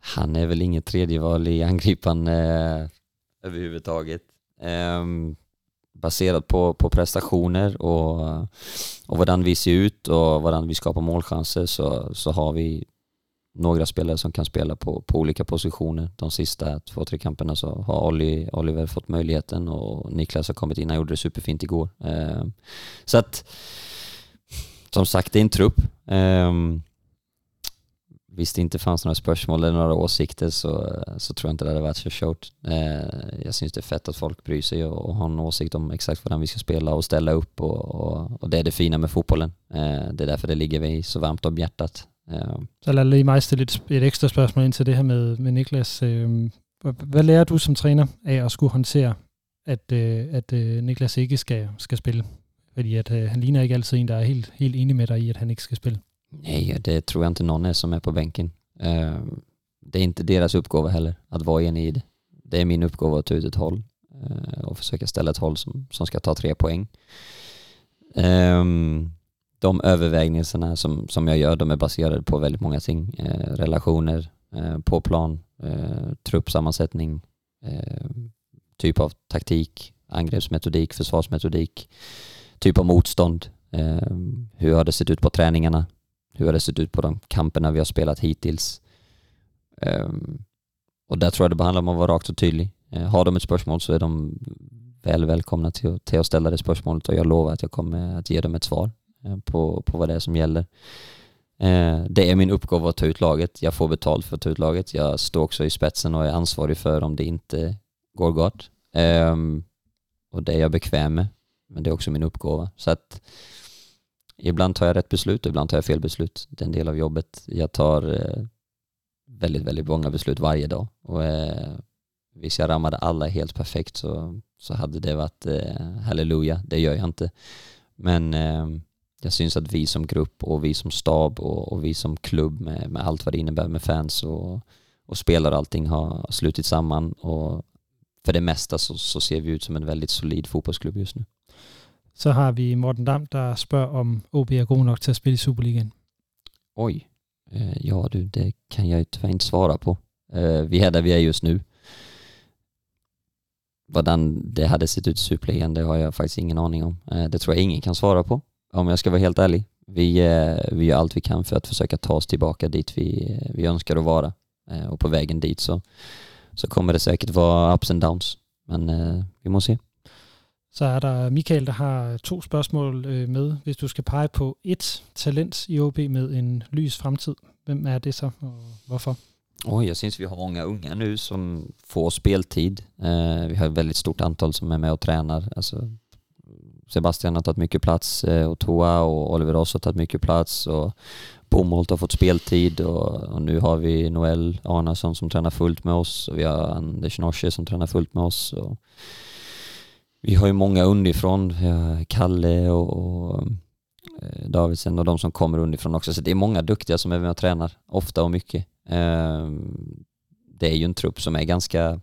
Han är väl inget tredjeval i angripan eh, överhuvudtaget. Ehm, baserat på, på prestationer och, och hvordan vi ser ut och hvordan vi skapar målchanser så, så har vi några spelare som kan spela på, på olika positioner. De sista två, tre kamperna så har Olli, Oliver fått möjligheten och Niklas har kommit in och gjorde det superfint igår. Eh, så att, som sagt, det är en trupp. Eh, Visst det inte fanns några spörsmål eller några åsikter så, så tror jag inte det hade varit så kört. Eh, jag syns det är fett att folk bryr sig och, och har en åsikt om exakt vad vi ska spela och ställa upp och, och, och det är det fina med fotbollen. Eh, det är därför det ligger vi så varmt om hjärtat. Så lad lige mig stille et, et ekstra spørgsmål ind til det her med, med Niklas. Hvad lærer du som træner af at skulle håndtere, at, øh, at øh, Niklas ikke skal, skal spille? Fordi at, øh, han ligner ikke altid en, der er helt, helt enig med dig i, at han ikke skal spille. nej, det tror jag inte någon är som är på bänken. Det är inte deras uppgåva heller att vara enig i det. Det är min uppgåva att ta ut ett håll och försöka ställa ett håll som, som ska ta tre poäng. Ehm, de övervägningarna som, som jag gör, de är baserade på väldigt många ting. Eh, relationer eh, på plan, eh, truppsammansättning, eh, typ av taktik, angreppsmetodik, försvarsmetodik, typ av motstånd. Eh, hur har det sett ut på träningarna? Hur har det sett ut på de kamperna vi har spelat hittills? Eh, och där tror jag det bara handlar om att vara rakt och tydlig. Eh, har de ett spörsmål så är de väl välkomna till, till att ställa det spörsmålet och jag lovar att jag kommer att ge dem ett svar Eh, på, på vad det är som gäller. Eh, det är min uppgåva att ta ut laget. Jag får betalt för att ta ut laget. Jag står också i spetsen och är ansvarig för om det inte går gott. Ehm, och det är jag bekväm med. Men det är också min uppgåva. Så att ibland tar jag rätt beslut och ibland tar jag fel beslut. Det är en del av jobbet. Jag tar eh, väldigt, väldigt många beslut varje dag. Och eh, Visst jag rammade alla helt perfekt så, så hade det varit eh, halleluja. Det gör jag inte. Men eh, jag syns att vi som grupp och vi som stab och, och vi som klubb med, med allt vad det innebär med fans och, och spelare och allting har slutit samman och för det mesta så, så ser vi ut som en väldigt solid fotbollsklubb just nu. Så har vi Morten Dam, der spørger, om OB er god nok til at spille i Superligaen. Oj, eh, ja du, det kan jag ju tyvärr inte svara på. Eh, vi är där vi är just nu. Hvordan det hade sett ut i Superligan, det har jag faktiskt ingen aning om. Eh, det tror jag ingen kan svara på, om jag ska vara helt ärlig. Vi, eh, vi gör allt vi kan för att försöka ta oss tillbaka dit vi, vi önskar att vara. Eh, och på vägen dit så, så kommer det säkert vara ups and downs. Men vi må se. Så er der Michael, der har to spørgsmål med. Hvis du skal pege på et talent i OB med en lys fremtid, hvem er det så, og hvorfor? Oj, jag syns vi har många unga nu som får speltid. Eh, vi har ett väldigt stort antal som är med och tränar. Alltså, Sebastian har tagit mycket plats eh, och Toa och Oliver Ross har tagit mycket plats och Bomholt har fått speltid och, och, nu har vi Noel Arnason som tränar fullt med oss och vi har Anders Norse som tränar fullt med oss. Och vi har ju många underifrån, Kalle och, och eh, Davidsen och de som kommer underifrån också. Så det är många duktiga som är med och tränar, ofta och mycket. Ehm, det är ju en trupp som är ganska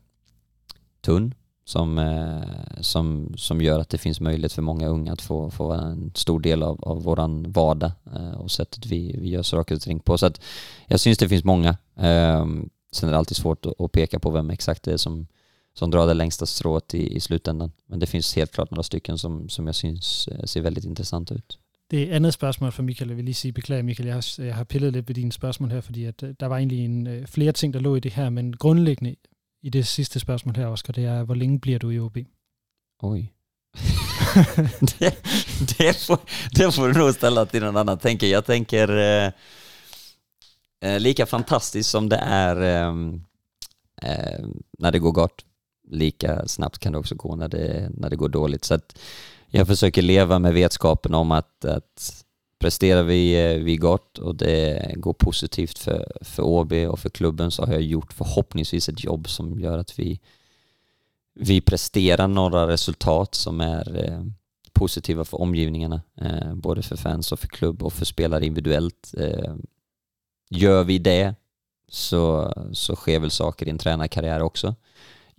tunn som, eh, som, som gör att det finns möjlighet för många unga att få, få en stor del av, av våran vardag eh, och sättet vi, vi gör saker och ting på. Så att jag syns det finns många. Ehm, sen är det alltid svårt att, peka på vem exakt det är som, som drar det längsta strået i, i slutändan. Men det finns helt klart några stycken som, som jag syns eh, ser väldigt intressanta ut. Det andet spørgsmål for Michael, jeg vil lige sige, beklager Michael, jeg har, jeg har pillet lidt ved dine spørgsmål her, fordi at, øh, der var egentlig en, øh, flere ting, der lå i det her, men grundlæggende i det sidste spørgsmål her, Oscar, det er, hvor længe bliver du i OB? Oj. det, [LAUGHS] det, får, det får du nog ställa till någon annan, tänker jag. tänker eh, eh, lika fantastiskt som det är eh, eh, när det går gott, lika snabbt kan det också gå när det, när det går dåligt. Så att jag försöker leva med vetskapen om att, att presterar vi, eh, vi gott och det går positivt för, för OB och för klubben så har jag gjort förhoppningsvis ett jobb som gör att vi, vi presterar några resultat som är eh, positiva för omgivningarna, eh, både för fans och för klubb och för spelare individuellt. Eh, gör vi det så, så sker väl saker i en tränarkarriär också.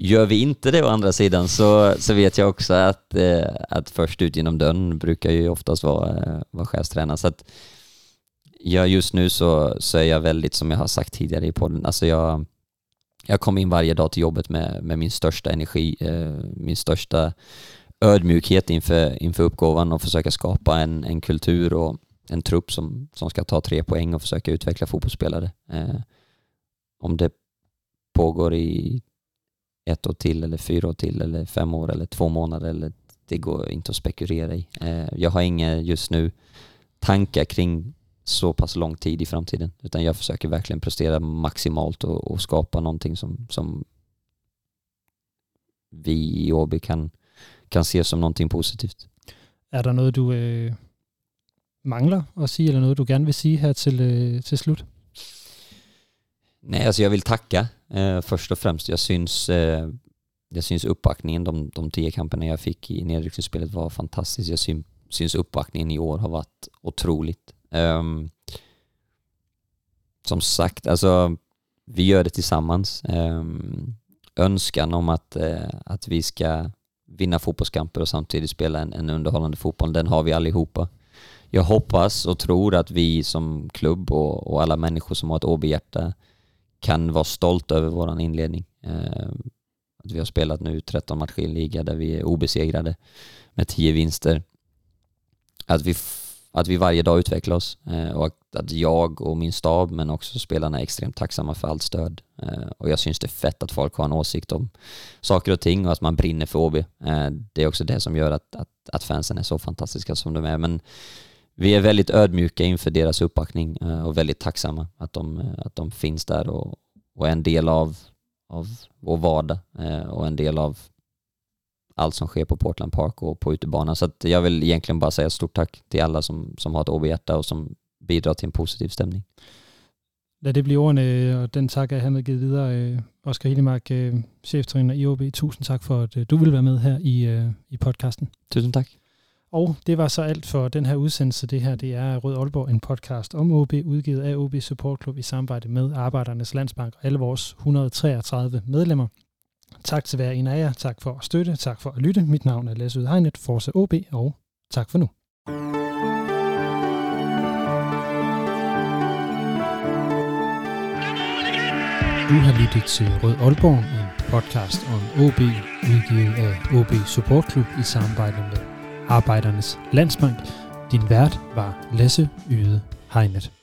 Gör vi inte det å andra sidan så, så vet jag också att, eh, att först ut genom dörren brukar ju oftast vara, eh, vara chefstränare. Så att ja, just nu så, så är jag väldigt, som jag har sagt tidigare i podden, alltså jag, jag kommer in varje dag till jobbet med, med min största energi, eh, min största ödmjukhet inför, inför uppgåvan och försöka skapa en, en kultur och en trupp som, som ska ta tre poäng och försöka utveckla fotbollsspelare. Eh, om det pågår i ett år till eller fyra år till eller fem år eller två månader eller det går inte att spekulera i. Eh, jag har inga just nu tankar kring så pass lång tid i framtiden utan jag försöker verkligen prestera maximalt och, och skapa någonting som, som vi i Åby kan, kan se som någonting positivt. Är det något du øh, manglar att säga eller något du gärna vill säga här till, øh, till slut? Nej, alltså jag vill tacka eh, först och främst. Jag syns, eh, jag syns uppbackningen, de, de tio kamperna jag fick i nedryckningsspelet var fantastiskt. Jag syn, syns uppbackningen i år har varit otroligt. Um, som sagt, alltså vi gör det tillsammans. Um, önskan om att, uh, att vi ska vinna fotbollskamper och samtidigt spela en, en underhållande fotboll, den har vi allihopa. Jag hoppas och tror att vi som klubb och, och alla människor som har ett OB-hjärta kan vara stolt över vår inledning. Ehm, att vi har spelat nu 13 matcher i en liga där vi är obesegrade med 10 vinster. Att vi, att vi varje dag utvecklar oss eh, och att jag och min stab men också spelarna är extremt tacksamma för allt stöd. Eh, och jag syns det är fett att folk har en åsikt om saker och ting och att man brinner för OB. Eh, det är också det som gör att, att, att fansen är så fantastiska som de är. Men vi är väldigt ödmjuka inför deras uppbackning eh, och väldigt tacksamma att de, eh, att de finns där och, och är en del av, av vår vardag eh, och en del av allt som sker på Portland Park och på utebanan. Så jag vill egentligen bara säga stort tack till alla som, som har ett OB-hjärta och som bidrar till en positiv stämning. Lad det blive ordene, og den tak er hermed givet videre. Oskar Hillemark, cheftræner i OB, tusind tak for, at du vil være med her i, i podcasten. Tusind tak. Og det var så alt for den her udsendelse. Det her det er Rød Aalborg, en podcast om OB, udgivet af OB Support Club i samarbejde med Arbejdernes Landsbank og alle vores 133 medlemmer. Tak til hver en af jer. Tak for at støtte. Tak for at lytte. Mit navn er Lasse Udhegnet, Forza OB, og tak for nu. Du har lyttet til Rød Aalborg, en podcast om OB, udgivet af OB Support Club i samarbejde med Arbejdernes Landsbank. Din vært var Lasse Yde Hegnet.